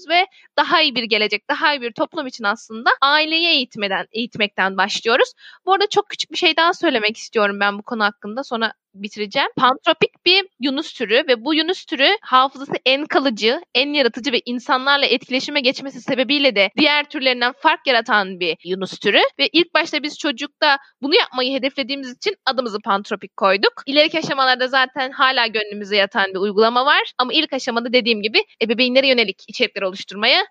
ve daha iyi bir gelecek, daha iyi bir toplum için aslında aileyi eğitmeden, eğitmekten başlıyoruz. Bu arada çok küçük bir şey daha söylemek istiyorum ben bu konu hakkında. Sonra bitireceğim. Pantropik bir yunus türü ve bu yunus türü hafızası en kalıcı, en yaratıcı ve insanlarla etkileşime geçmesi sebebiyle de diğer türlerinden fark yaratan bir yunus türü ve ilk başta biz çocukta bunu yapmayı hedeflediğimiz için adımızı pantropik koyduk. İleriki aşamalarda zaten hala gönlümüze yatan bir uygulama var ama ilk aşamada dediğim gibi ebeveynlere yönelik içerikler oluşturmaya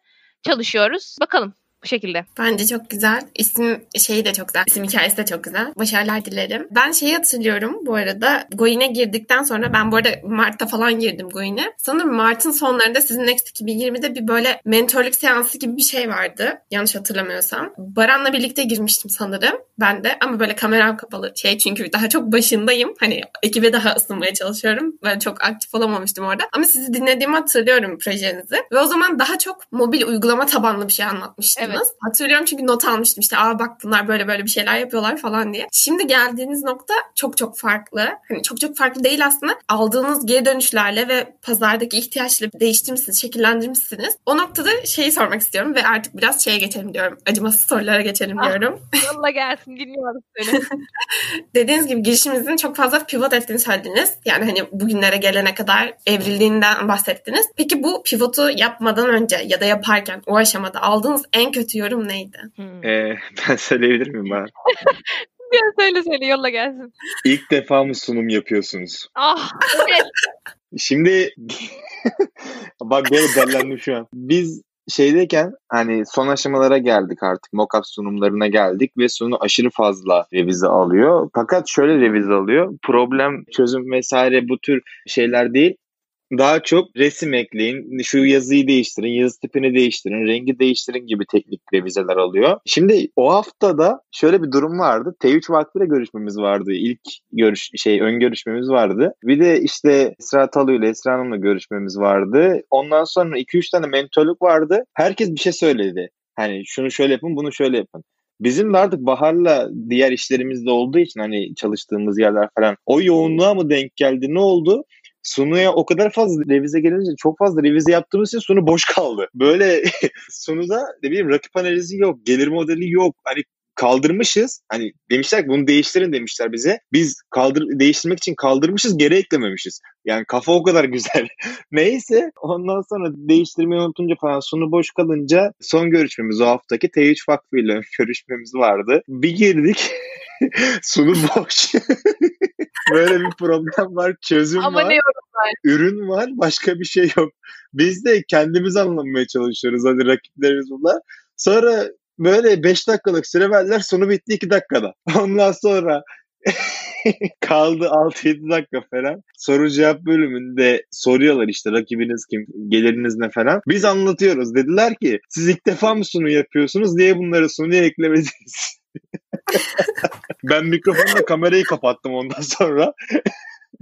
çalışıyoruz. Bakalım bu şekilde. Bence çok güzel. İsim şeyi de çok güzel. İsim hikayesi de çok güzel. Başarılar dilerim. Ben şeyi hatırlıyorum bu arada. Goin'e girdikten sonra ben bu arada Mart'ta falan girdim Goin'e. Sanırım Mart'ın sonlarında sizin Next 2020'de bir böyle mentorluk seansı gibi bir şey vardı. Yanlış hatırlamıyorsam. Baran'la birlikte girmiştim sanırım. Ben de ama böyle kameram kapalı şey çünkü daha çok başındayım. Hani ekibe daha ısınmaya çalışıyorum. Ben çok aktif olamamıştım orada. Ama sizi dinlediğimi hatırlıyorum projenizi. Ve o zaman daha çok mobil uygulama tabanlı bir şey anlatmıştınız. Evet. Hatırlıyorum çünkü not almıştım işte aa bak bunlar böyle böyle bir şeyler yapıyorlar falan diye. Şimdi geldiğiniz nokta çok çok farklı. Hani çok çok farklı değil aslında. Aldığınız geri dönüşlerle ve pazardaki ihtiyaçları değiştirmişsiniz, şekillendirmişsiniz. O noktada şeyi sormak istiyorum ve artık biraz şeye geçelim diyorum. Acımasız sorulara geçelim ah, diyorum. Yolla gelsin dinliyorum seni. Dediğiniz gibi girişimizin çok fazla pivot ettiğini söylediniz. Yani hani bugünlere gelene kadar evrildiğinden bahsettiniz. Peki bu pivotu yapmadan önce ya da yaparken o aşamada aldığınız en kötü kötü yorum neydi? Hmm. Ee, ben söyleyebilir miyim ben? ya söyle söyle yolla gelsin. İlk defa mı sunum yapıyorsunuz? Ah evet. Şimdi bak böyle dellendim şu an. Biz şeydeyken hani son aşamalara geldik artık. Mockup sunumlarına geldik ve sunu aşırı fazla revize alıyor. Fakat şöyle revize alıyor. Problem çözüm vesaire bu tür şeyler değil daha çok resim ekleyin, şu yazıyı değiştirin, yazı tipini değiştirin, rengi değiştirin gibi teknik revizeler alıyor. Şimdi o haftada şöyle bir durum vardı. T3 vaktiyle görüşmemiz vardı. İlk görüş şey ön görüşmemiz vardı. Bir de işte Esra Talu ile Esra Hanım'la görüşmemiz vardı. Ondan sonra 2-3 tane mentorluk vardı. Herkes bir şey söyledi. Hani şunu şöyle yapın, bunu şöyle yapın. Bizim de artık Bahar'la diğer işlerimizde olduğu için hani çalıştığımız yerler falan o yoğunluğa mı denk geldi ne oldu? Sunu'ya o kadar fazla revize gelince çok fazla revize yaptığımız için Sunu boş kaldı. Böyle Sunu'da ne bileyim rakip analizi yok, gelir modeli yok. Hani kaldırmışız. Hani demişler ki bunu değiştirin demişler bize. Biz kaldır değiştirmek için kaldırmışız, geri eklememişiz. Yani kafa o kadar güzel. Neyse ondan sonra değiştirmeyi unutunca falan sonu boş kalınca son görüşmemiz o haftaki T3 Vakfı ile görüşmemiz vardı. Bir girdik. sunu boş. Böyle bir problem var, çözüm Ama var. ne yorumlar? Ürün var, başka bir şey yok. Biz de kendimiz anlamaya çalışıyoruz. Hadi rakiplerimiz bunlar. Sonra böyle 5 dakikalık süre verdiler. Sonu bitti 2 dakikada. Ondan sonra kaldı 6-7 dakika falan. Soru cevap bölümünde soruyorlar işte rakibiniz kim, geliriniz ne falan. Biz anlatıyoruz. Dediler ki siz ilk defa mı sunu yapıyorsunuz? Niye bunları sunuya eklemediniz? ben mikrofonla kamerayı kapattım ondan sonra.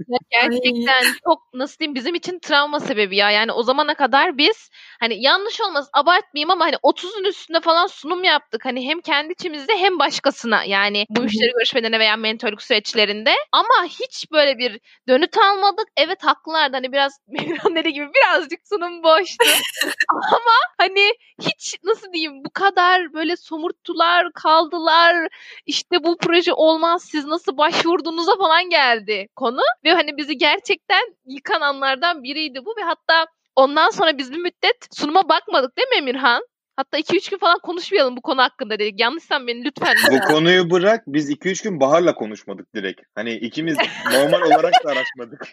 Ya gerçekten çok nasıl diyeyim bizim için travma sebebi ya. Yani o zamana kadar biz hani yanlış olmaz abartmayayım ama hani 30'un üstünde falan sunum yaptık. Hani hem kendi içimizde hem başkasına yani bu müşteri görüşmelerine veya mentorluk süreçlerinde. Ama hiç böyle bir dönüt almadık. Evet haklılardı hani biraz Mevran dediği gibi birazcık sunum boştu. ama hani hiç nasıl diyeyim bu kadar böyle somurttular kaldılar. İşte bu proje olmaz siz nasıl başvurduğunuza falan geldi konu. Ve hani bizi gerçekten yıkan anlardan biriydi bu ve hatta ondan sonra biz bir müddet sunuma bakmadık değil mi Emirhan? Hatta 2-3 gün falan konuşmayalım bu konu hakkında dedik. Yanlışsan beni lütfen. Bu konuyu bırak biz 2-3 gün Bahar'la konuşmadık direkt. Hani ikimiz normal olarak da araşmadık.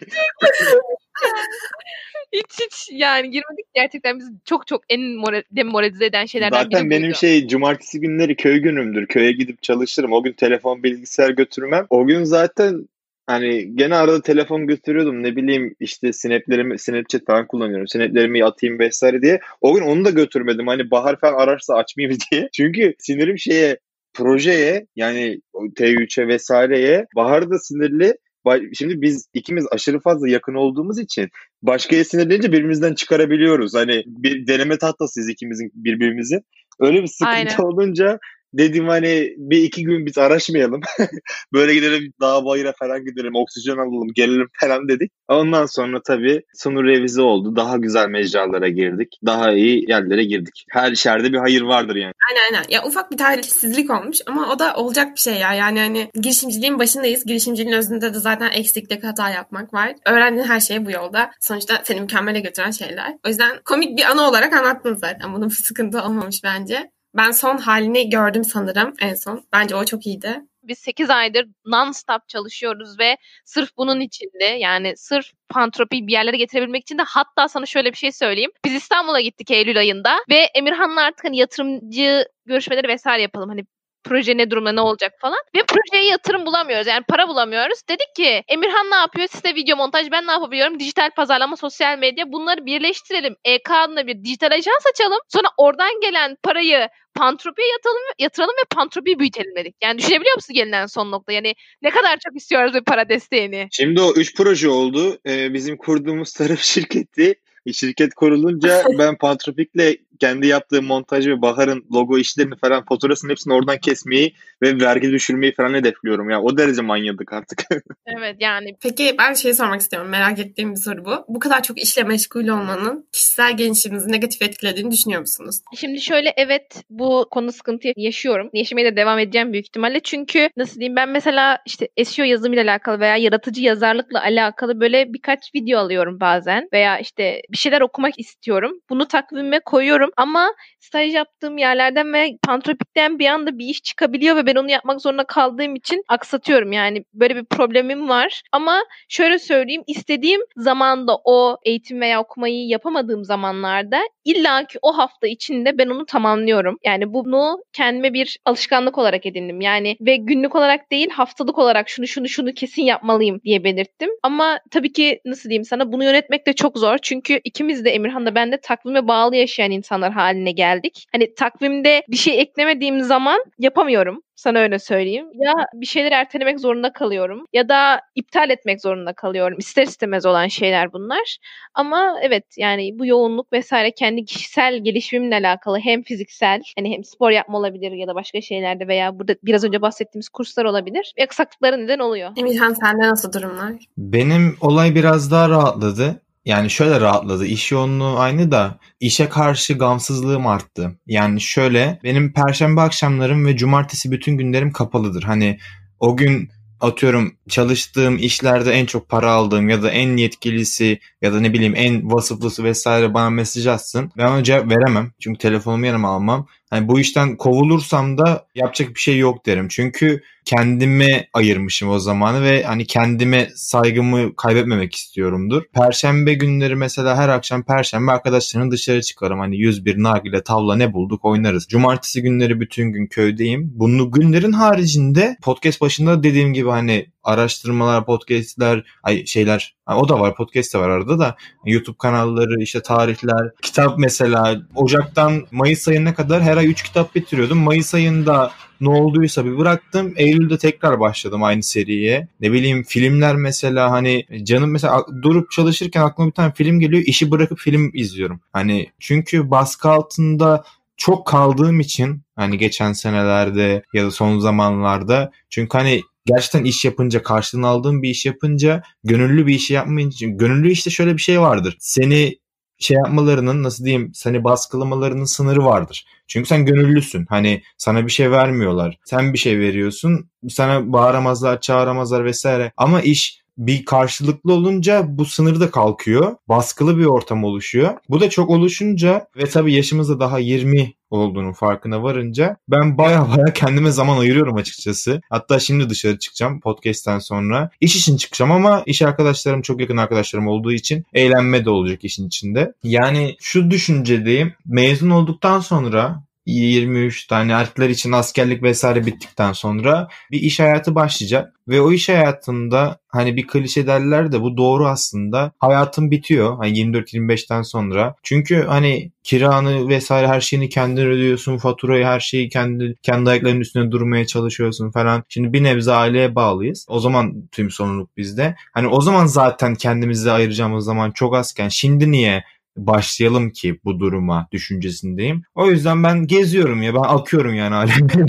hiç hiç yani girmedik. Gerçekten biz çok çok en demoralize eden şeylerden Zaten biri benim buydu. şey cumartesi günleri köy günümdür. Köye gidip çalışırım. O gün telefon bilgisayar götürmem. O gün zaten Hani gene arada telefon götürüyordum ne bileyim işte snaplerimi Snapchat falan kullanıyorum. Snaplerimi atayım vesaire diye. O gün onu da götürmedim. Hani Bahar falan ararsa açmayayım diye. Çünkü sinirim şeye projeye yani T3'e vesaireye Bahar da sinirli. Şimdi biz ikimiz aşırı fazla yakın olduğumuz için başkaya sinirlenince birbirimizden çıkarabiliyoruz. Hani bir deneme tahtasıyız ikimizin birbirimizi. Öyle bir sıkıntı Aynen. olunca dedim hani bir iki gün biz araşmayalım. Böyle gidelim dağ bayıra falan gidelim, oksijen alalım, gelelim falan dedik. Ondan sonra tabii sonu revize oldu. Daha güzel mecralara girdik. Daha iyi yerlere girdik. Her şerde bir hayır vardır yani. Aynen aynen. Ya ufak bir talihsizlik olmuş ama o da olacak bir şey ya. Yani hani girişimciliğin başındayız. Girişimciliğin özünde de zaten eksiklik hata yapmak var. Öğrendiğin her şey bu yolda. Sonuçta seni mükemmele götüren şeyler. O yüzden komik bir anı olarak anlattın zaten. Bunun bir sıkıntı olmamış bence. Ben son halini gördüm sanırım en son. Bence o çok iyiydi. Biz 8 aydır non-stop çalışıyoruz ve sırf bunun içinde yani sırf pantropi bir yerlere getirebilmek için de hatta sana şöyle bir şey söyleyeyim. Biz İstanbul'a gittik Eylül ayında ve Emirhan'la artık hani yatırımcı görüşmeleri vesaire yapalım. Hani proje ne durumda ne olacak falan. Ve projeye yatırım bulamıyoruz. Yani para bulamıyoruz. Dedik ki Emirhan ne yapıyor? Size video montaj. Ben ne yapabiliyorum? Dijital pazarlama, sosyal medya. Bunları birleştirelim. EK adına bir dijital ajans açalım. Sonra oradan gelen parayı Pantropi'ye yatıralım, yatıralım ve Pantropi'yi büyütelim dedik. Yani düşünebiliyor musun gelinen son nokta? Yani ne kadar çok istiyoruz bir para desteğini. Şimdi o üç proje oldu. Ee, bizim kurduğumuz taraf şirketi şirket kurulunca ben Pantropik'le kendi yaptığı montaj ve Bahar'ın logo işlerini falan fotoğrafını hepsini oradan kesmeyi ve vergi düşürmeyi falan hedefliyorum. Ya o derece manyadık artık. evet yani. Peki ben şey sormak istiyorum. Merak ettiğim bir soru bu. Bu kadar çok işle meşgul olmanın kişisel gelişiminizi negatif etkilediğini düşünüyor musunuz? Şimdi şöyle evet bu konu sıkıntı yaşıyorum. Yaşamaya da devam edeceğim büyük ihtimalle. Çünkü nasıl diyeyim ben mesela işte SEO yazımıyla alakalı veya yaratıcı yazarlıkla alakalı böyle birkaç video alıyorum bazen. Veya işte bir şeyler okumak istiyorum. Bunu takvime koyuyorum ama staj yaptığım yerlerden ve Pantropik'ten bir anda bir iş çıkabiliyor ve ben onu yapmak zorunda kaldığım için aksatıyorum. Yani böyle bir problemim var. Ama şöyle söyleyeyim istediğim zamanda o eğitim veya okumayı yapamadığım zamanlarda illa ki o hafta içinde ben onu tamamlıyorum. Yani bunu kendime bir alışkanlık olarak edindim. Yani ve günlük olarak değil haftalık olarak şunu şunu şunu kesin yapmalıyım diye belirttim. Ama tabii ki nasıl diyeyim sana bunu yönetmek de çok zor. Çünkü ikimiz de Emirhan'da ben de takvime bağlı yaşayan insan insanlar haline geldik. Hani takvimde bir şey eklemediğim zaman yapamıyorum. Sana öyle söyleyeyim. Ya bir şeyleri ertelemek zorunda kalıyorum ya da iptal etmek zorunda kalıyorum. İster istemez olan şeyler bunlar. Ama evet yani bu yoğunluk vesaire kendi kişisel gelişimimle alakalı hem fiziksel hani hem spor yapma olabilir ya da başka şeylerde veya burada biraz önce bahsettiğimiz kurslar olabilir. Ve aksaklıkları neden oluyor. Emirhan sende nasıl durumlar? Benim olay biraz daha rahatladı. Yani şöyle rahatladı. İş yoğunluğu aynı da işe karşı gamsızlığım arttı. Yani şöyle benim perşembe akşamlarım ve cumartesi bütün günlerim kapalıdır. Hani o gün atıyorum çalıştığım işlerde en çok para aldığım ya da en yetkilisi ya da ne bileyim en vasıflısı vesaire bana mesaj atsın. Ben ona cevap veremem. Çünkü telefonumu yanıma almam. Hani bu işten kovulursam da yapacak bir şey yok derim. Çünkü kendime ayırmışım o zamanı ve hani kendime saygımı kaybetmemek istiyorumdur. Perşembe günleri mesela her akşam perşembe arkadaşlarımla dışarı çıkarım. Hani 101 nargile tavla ne bulduk oynarız. Cumartesi günleri bütün gün köydeyim. Bunu günlerin haricinde podcast başında dediğim gibi hani araştırmalar, podcastler, ay şeyler o da var podcast de var arada da YouTube kanalları, işte tarihler, kitap mesela Ocak'tan Mayıs ayına kadar her ay 3 kitap bitiriyordum. Mayıs ayında ne olduysa bir bıraktım. Eylül'de tekrar başladım aynı seriye. Ne bileyim filmler mesela hani canım mesela durup çalışırken aklıma bir tane film geliyor. işi bırakıp film izliyorum. Hani çünkü baskı altında çok kaldığım için hani geçen senelerde ya da son zamanlarda çünkü hani gerçekten iş yapınca karşılığını aldığın bir iş yapınca gönüllü bir işi yapmayınca gönüllü işte şöyle bir şey vardır. Seni şey yapmalarının nasıl diyeyim seni baskılamalarının sınırı vardır. Çünkü sen gönüllüsün. Hani sana bir şey vermiyorlar. Sen bir şey veriyorsun. Sana bağıramazlar, çağıramazlar vesaire. Ama iş bir karşılıklı olunca bu sınır da kalkıyor. Baskılı bir ortam oluşuyor. Bu da çok oluşunca ve tabii yaşımız da daha 20 olduğunun farkına varınca ben baya baya kendime zaman ayırıyorum açıkçası. Hatta şimdi dışarı çıkacağım podcast'ten sonra. İş için çıkacağım ama iş arkadaşlarım çok yakın arkadaşlarım olduğu için eğlenme de olacak işin içinde. Yani şu düşüncedeyim. Mezun olduktan sonra 23 tane erkekler için askerlik vesaire bittikten sonra bir iş hayatı başlayacak. Ve o iş hayatında hani bir klişe derler de bu doğru aslında. Hayatın bitiyor hani 24-25'ten sonra. Çünkü hani kiranı vesaire her şeyini kendin ödüyorsun. Faturayı her şeyi kendi kendi ayaklarının üstüne durmaya çalışıyorsun falan. Şimdi bir nebze aileye bağlıyız. O zaman tüm sorumluluk bizde. Hani o zaman zaten kendimizi ayıracağımız zaman çok azken şimdi niye başlayalım ki bu duruma düşüncesindeyim. O yüzden ben geziyorum ya ben akıyorum yani alemde.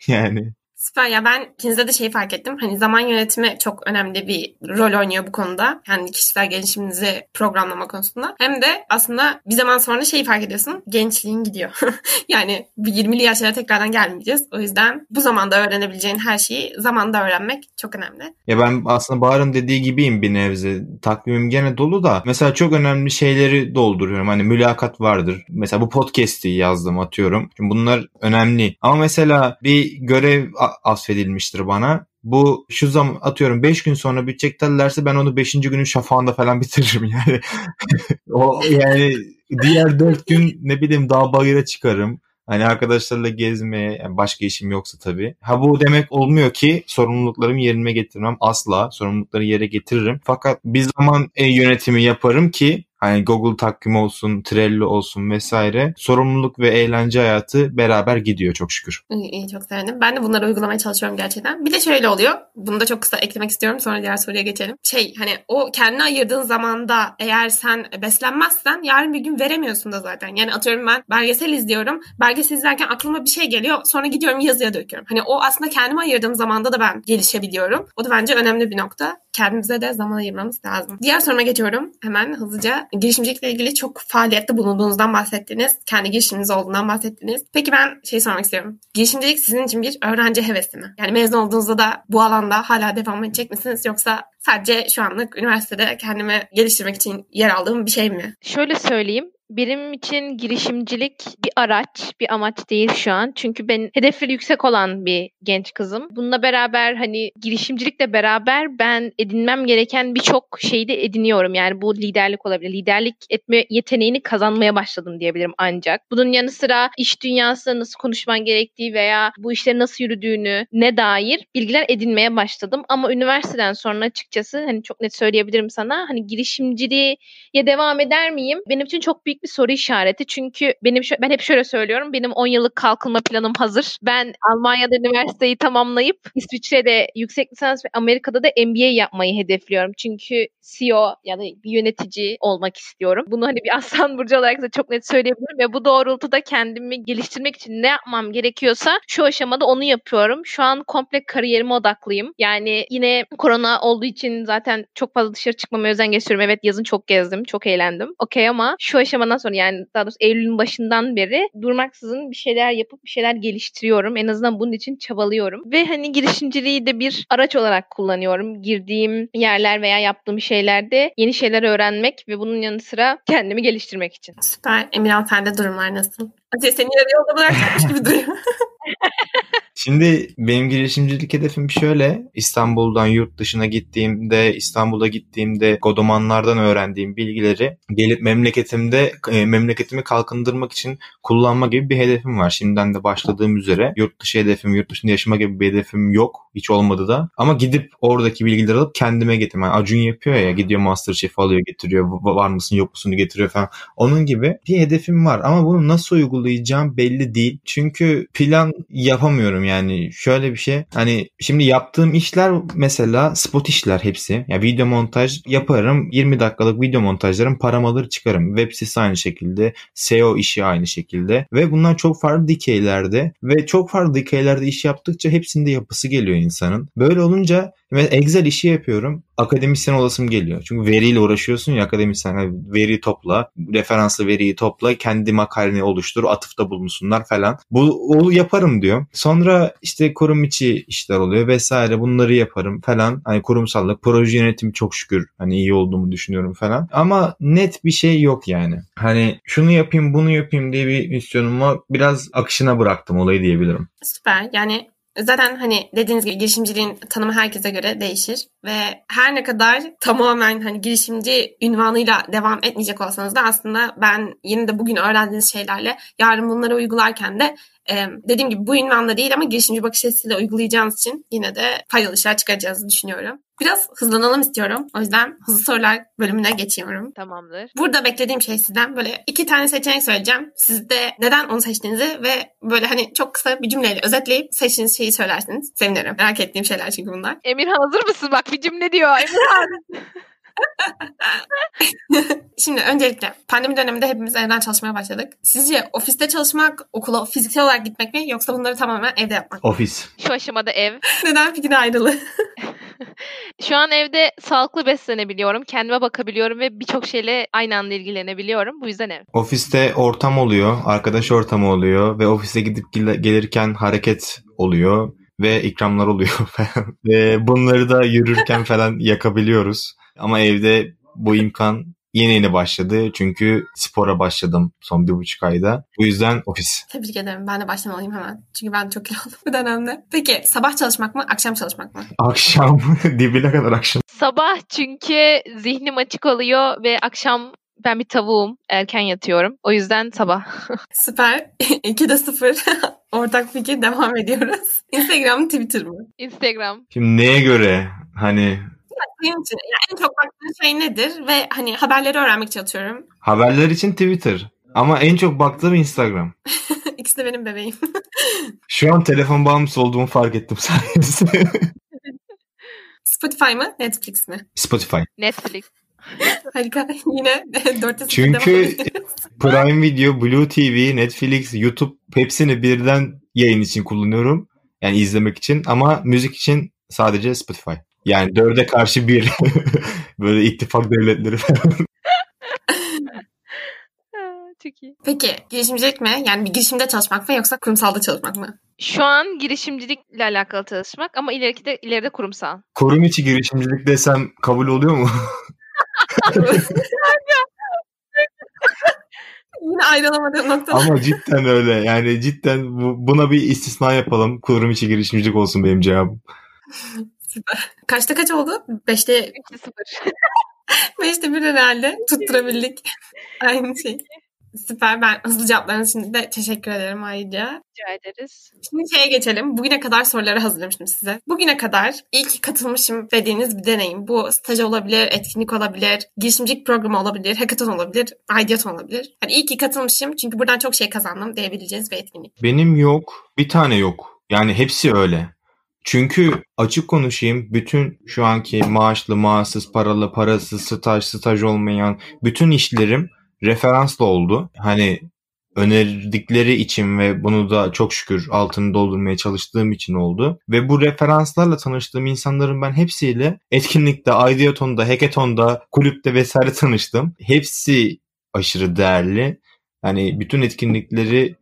yani. Süper ya ben ikinizde de şeyi fark ettim. Hani zaman yönetimi çok önemli bir rol oynuyor bu konuda. Yani kişisel gelişiminizi programlama konusunda. Hem de aslında bir zaman sonra şeyi fark ediyorsun. Gençliğin gidiyor. yani bir 20'li yaşlara tekrardan gelmeyeceğiz. O yüzden bu zamanda öğrenebileceğin her şeyi zamanda öğrenmek çok önemli. Ya ben aslında Bahar'ın dediği gibiyim bir nevze. Takvimim gene dolu da mesela çok önemli şeyleri dolduruyorum. Hani mülakat vardır. Mesela bu podcast'i yazdım atıyorum. Şimdi bunlar önemli. Ama mesela bir görev asfedilmiştir bana. Bu şu zaman atıyorum 5 gün sonra bitecek derlerse ben onu 5. günün şafağında falan bitiririm yani. o yani diğer 4 gün ne bileyim dağ bayıra çıkarım. Hani arkadaşlarla gezmeye yani başka işim yoksa tabii. Ha bu demek olmuyor ki sorumluluklarımı yerine getirmem. Asla sorumlulukları yere getiririm. Fakat bir zaman e, yönetimi yaparım ki Hani Google takvimi olsun, Trello olsun vesaire. Sorumluluk ve eğlence hayatı beraber gidiyor çok şükür. İyi, iyi çok sevindim. Ben de bunları uygulamaya çalışıyorum gerçekten. Bir de şöyle oluyor. Bunu da çok kısa eklemek istiyorum. Sonra diğer soruya geçelim. Şey hani o kendine ayırdığın zamanda eğer sen beslenmezsen yarın bir gün veremiyorsun da zaten. Yani atıyorum ben belgesel izliyorum. Belgesel izlerken aklıma bir şey geliyor. Sonra gidiyorum yazıya döküyorum. Hani o aslında kendime ayırdığım zamanda da ben gelişebiliyorum. O da bence önemli bir nokta. Kendimize de zaman ayırmamız lazım. Diğer soruma geçiyorum. Hemen hızlıca girişimcilikle ilgili çok faaliyette bulunduğunuzdan bahsettiniz. Kendi girişiminiz olduğundan bahsettiniz. Peki ben şey sormak istiyorum. Girişimcilik sizin için bir öğrenci hevesi mi? Yani mezun olduğunuzda da bu alanda hala devam edecek misiniz? Yoksa sadece şu anlık üniversitede kendimi geliştirmek için yer aldığım bir şey mi? Şöyle söyleyeyim benim için girişimcilik bir araç, bir amaç değil şu an. Çünkü ben hedefleri yüksek olan bir genç kızım. Bununla beraber hani girişimcilikle beraber ben edinmem gereken birçok şeyi de ediniyorum. Yani bu liderlik olabilir. Liderlik etme yeteneğini kazanmaya başladım diyebilirim ancak. Bunun yanı sıra iş dünyasında nasıl konuşman gerektiği veya bu işlerin nasıl yürüdüğünü ne dair bilgiler edinmeye başladım. Ama üniversiteden sonra açıkçası hani çok net söyleyebilirim sana hani girişimciliğe devam eder miyim? Benim için çok büyük bir soru işareti. Çünkü benim ben hep şöyle söylüyorum. Benim 10 yıllık kalkınma planım hazır. Ben Almanya'da üniversiteyi tamamlayıp İsviçre'de yüksek lisans ve Amerika'da da MBA yapmayı hedefliyorum. Çünkü CEO ya da bir yönetici olmak istiyorum. Bunu hani bir aslan burcu olarak da çok net söyleyebilirim ve bu doğrultuda kendimi geliştirmek için ne yapmam gerekiyorsa şu aşamada onu yapıyorum. Şu an komple kariyerime odaklıyım. Yani yine korona olduğu için zaten çok fazla dışarı çıkmamaya özen gösteriyorum. Evet yazın çok gezdim, çok eğlendim. Okey ama şu aşamadan sonra yani daha doğrusu Eylül'ün başından beri durmaksızın bir şeyler yapıp bir şeyler geliştiriyorum. En azından bunun için çabalıyorum. Ve hani girişimciliği de bir araç olarak kullanıyorum. Girdiğim yerler veya yaptığım şeylerde yeni şeyler öğrenmek ve bunun yanı sıra kendimi geliştirmek için. Süper. Emirhan sende durumlar nasıl? Seni yolda bırakmış gibi duruyor. Şimdi benim girişimcilik hedefim şöyle. İstanbul'dan yurt dışına gittiğimde, İstanbul'a gittiğimde Godomanlardan öğrendiğim bilgileri gelip memleketimde e, memleketimi kalkındırmak için kullanma gibi bir hedefim var. Şimdiden de başladığım üzere yurt dışı hedefim, yurt dışında yaşama gibi bir hedefim yok. Hiç olmadı da. Ama gidip oradaki bilgileri alıp kendime getirmem. Yani Acun yapıyor ya gidiyor Masterchef alıyor getiriyor. Var mısın yok musun getiriyor falan. Onun gibi bir hedefim var. Ama bunu nasıl uygulayacağım belli değil. Çünkü plan yapamıyorum yani. Şöyle bir şey. Hani şimdi yaptığım işler mesela spot işler hepsi. Ya yani video montaj yaparım. 20 dakikalık video montajlarım param alır çıkarım. Web sitesi aynı şekilde. SEO işi aynı şekilde. Ve bunlar çok farklı dikeylerde ve çok farklı dikeylerde iş yaptıkça hepsinde yapısı geliyor insanın. Böyle olunca ve Excel işi yapıyorum. Akademisyen olasım geliyor. Çünkü veriyle uğraşıyorsun ya akademisyen. Yani veri topla, referanslı veriyi topla, kendi makaleni oluştur, atıfta bulunsunlar falan. Bu o yaparım diyor. Sonra işte kurum içi işler oluyor vesaire. Bunları yaparım falan. Hani kurumsallık, proje yönetimi çok şükür hani iyi olduğumu düşünüyorum falan. Ama net bir şey yok yani. Hani şunu yapayım, bunu yapayım diye bir misyonum var. Biraz akışına bıraktım olayı diyebilirim. Süper. Yani Zaten hani dediğiniz gibi girişimciliğin tanımı herkese göre değişir. Ve her ne kadar tamamen hani girişimci ünvanıyla devam etmeyecek olsanız da aslında ben yine de bugün öğrendiğiniz şeylerle yarın bunları uygularken de ee, dediğim gibi bu ünvanla değil ama girişimci bakış açısıyla uygulayacağınız için yine de faydalı işler çıkaracağınızı düşünüyorum. Biraz hızlanalım istiyorum. O yüzden hızlı sorular bölümüne geçiyorum. Tamamdır. Burada beklediğim şey sizden böyle iki tane seçenek söyleyeceğim. Siz de neden onu seçtiğinizi ve böyle hani çok kısa bir cümleyle özetleyip seçtiğiniz şeyi söylersiniz. Sevinirim. Merak ettiğim şeyler çünkü bunlar. Emirhan hazır mısın? Bak bir cümle diyor. Şimdi öncelikle pandemi döneminde hepimiz evden çalışmaya başladık. Sizce ofiste çalışmak, okula fiziksel olarak gitmek mi yoksa bunları tamamen evde yapmak mı? Ofis. Şu aşamada ev. Neden fikrin ayrılı? Şu an evde sağlıklı beslenebiliyorum. Kendime bakabiliyorum ve birçok şeyle aynı anda ilgilenebiliyorum. Bu yüzden ev. Ofiste ortam oluyor, arkadaş ortamı oluyor ve ofise gidip gel- gelirken hareket oluyor ve ikramlar oluyor falan. ve bunları da yürürken falan yakabiliyoruz. Ama evde bu imkan yeni yeni başladı. Çünkü spora başladım son bir buçuk ayda. Bu yüzden ofis. Tebrik ederim. Ben de başlamalıyım hemen. Çünkü ben çok kilo aldım bu dönemde. Peki sabah çalışmak mı, akşam çalışmak mı? Akşam dibine kadar akşam. Sabah çünkü zihnim açık oluyor ve akşam ben bir tavuğum. Erken yatıyorum. O yüzden sabah. Süper. 2'de 0. Ortak fikir devam ediyoruz. Instagram mı, Twitter mı? Instagram. Şimdi neye göre hani Benim için yani en çok baktığın şey nedir? Ve hani haberleri öğrenmek için atıyorum. haberler için Twitter. Ama en çok baktığım Instagram. İkisi de benim bebeğim. Şu an telefon bağımlısı olduğumu fark ettim sayesinde. Spotify mı, Netflix mi? Spotify. Netflix. Harika. Yine 4'te 0 Çünkü Prime Video, Blue TV, Netflix, YouTube hepsini birden yayın için kullanıyorum. Yani izlemek için ama müzik için sadece Spotify. Yani dörde karşı bir. Böyle ittifak devletleri falan. Çok iyi. Peki girişimcilik mi? Yani bir girişimde çalışmak mı yoksa kurumsalda çalışmak mı? Şu an girişimcilikle alakalı çalışmak ama ileriki de ileride kurumsal. Kurum içi girişimcilik desem kabul oluyor mu? Yine ayrılamadığım nokta. ama cidden öyle. Yani cidden bu- buna bir istisna yapalım. Kurum içi girişimcilik olsun benim cevabım. Kaçta kaç oldu? 5'te 3-0. 5'te 1 herhalde. Tutturabildik. Aynı şey. Süper. Ben hızlı cevaplarınız için de teşekkür ederim ayrıca. Rica ederiz. Şimdi şeye geçelim. Bugüne kadar soruları hazırlamıştım size. Bugüne kadar ilk katılmışım dediğiniz bir deneyim. Bu staj olabilir, etkinlik olabilir, girişimcilik programı olabilir, hackathon olabilir, ideaton olabilir. Yani iyi ki katılmışım çünkü buradan çok şey kazandım diyebileceğiniz bir etkinlik. Benim yok. Bir tane yok. Yani hepsi öyle. Çünkü açık konuşayım bütün şu anki maaşlı, maaşsız, paralı, parasız, staj, staj olmayan bütün işlerim referansla oldu. Hani önerdikleri için ve bunu da çok şükür altını doldurmaya çalıştığım için oldu. Ve bu referanslarla tanıştığım insanların ben hepsiyle etkinlikte, ideatonda, hackathonda, kulüpte vesaire tanıştım. Hepsi aşırı değerli. Yani bütün etkinlikleri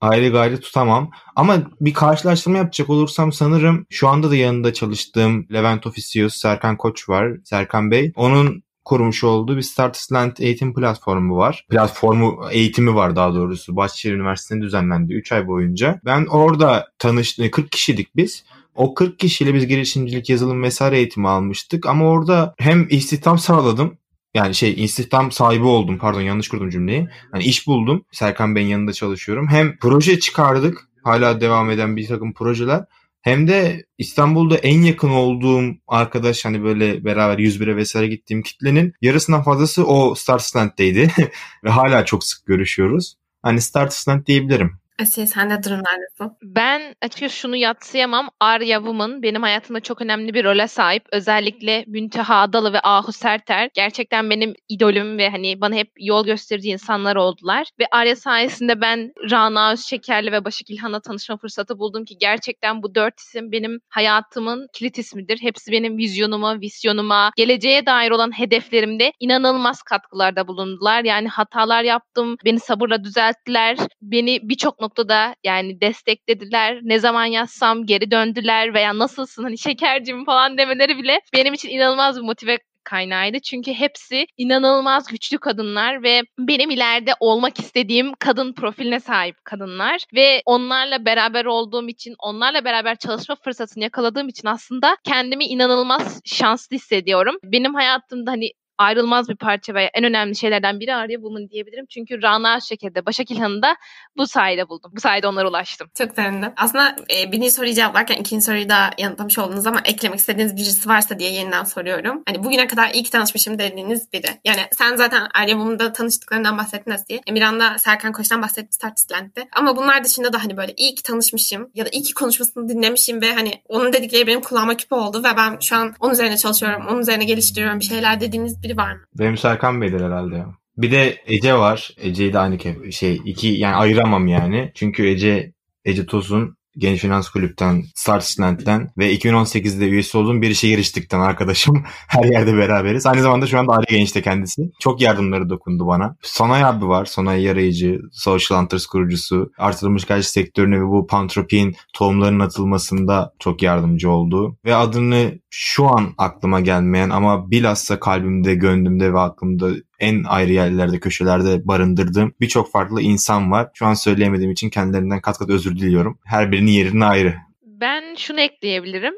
ayrı gayrı tutamam. Ama bir karşılaştırma yapacak olursam sanırım şu anda da yanında çalıştığım Levent Ofisius Serkan Koç var. Serkan Bey. Onun kurmuş olduğu bir Startland eğitim platformu var. Platformu eğitimi var daha doğrusu. Bahçeşehir Üniversitesi'nde düzenlendi 3 ay boyunca. Ben orada tanıştım. 40 kişilik biz. O 40 kişiyle biz girişimcilik, yazılım vesaire eğitimi almıştık. Ama orada hem istihdam sağladım yani şey istihdam sahibi oldum pardon yanlış kurdum cümleyi. Hani iş buldum. Serkan Bey'in yanında çalışıyorum. Hem proje çıkardık. Hala devam eden bir takım projeler. Hem de İstanbul'da en yakın olduğum arkadaş hani böyle beraber 101'e vesaire gittiğim kitlenin yarısından fazlası o Startland'deydi. Ve hala çok sık görüşüyoruz. Hani Startland diyebilirim. Asiye sende durumlar nasıl? Ben açıkçası şunu yatsıyamam. Arya Woman benim hayatımda çok önemli bir role sahip. Özellikle Münteha Adalı ve Ahu Serter gerçekten benim idolüm ve hani bana hep yol gösterici insanlar oldular. Ve Arya sayesinde ben Rana Özşeker'le ve Başak İlhan'la tanışma fırsatı buldum ki gerçekten bu dört isim benim hayatımın kilit ismidir. Hepsi benim vizyonuma, visyonuma, geleceğe dair olan hedeflerimde inanılmaz katkılarda bulundular. Yani hatalar yaptım, beni sabırla düzelttiler, beni birçok noktada yani desteklediler. Ne zaman yazsam geri döndüler veya nasılsın hani şekercim falan demeleri bile benim için inanılmaz bir motive kaynağıydı. Çünkü hepsi inanılmaz güçlü kadınlar ve benim ileride olmak istediğim kadın profiline sahip kadınlar ve onlarla beraber olduğum için, onlarla beraber çalışma fırsatını yakaladığım için aslında kendimi inanılmaz şanslı hissediyorum. Benim hayatımda hani ayrılmaz bir parça ve en önemli şeylerden biri Arya Woman diyebilirim. Çünkü Rana Şeker'de, Başak İlhan'ı da bu sayede buldum. Bu sayede onlara ulaştım. Çok sevindim. Aslında e, birinci soruyu cevaplarken ikinci soruyu da yanıtlamış oldunuz ama eklemek istediğiniz birisi varsa diye yeniden soruyorum. Hani bugüne kadar ilk tanışmışım dediğiniz biri. Yani sen zaten Arya Woman'da tanıştıklarından bahsettin diye. Emirhan da Serkan Koç'tan bahsetti Startistland'de. Ama bunlar dışında da hani böyle ilk tanışmışım ya da ilk konuşmasını dinlemişim ve hani onun dedikleri benim kulağıma küpe oldu ve ben şu an onun üzerine çalışıyorum, onun üzerine geliştiriyorum bir şeyler dediğiniz biri var mı? Benim Serkan Bey'dir herhalde. Bir de Ece var. Ece'yi de aynı şey iki yani ayıramam yani. Çünkü Ece Ece Tosun Genç Finans Kulüp'ten, Startland'den ve 2018'de üyesi olduğum bir işe giriştikten arkadaşım. Her yerde beraberiz. Aynı zamanda şu anda Ali Genç'te kendisi. Çok yardımları dokundu bana. Sonay abi var. Sonay Yarayıcı, Social Hunters kurucusu. Artırılmış gerçek sektörüne ve bu pantropin tohumlarının atılmasında çok yardımcı oldu. Ve adını şu an aklıma gelmeyen ama bilhassa kalbimde, gönlümde ve aklımda en ayrı yerlerde, köşelerde barındırdığım birçok farklı insan var. Şu an söyleyemediğim için kendilerinden kat kat özür diliyorum. Her birinin yerine ayrı. Ben şunu ekleyebilirim.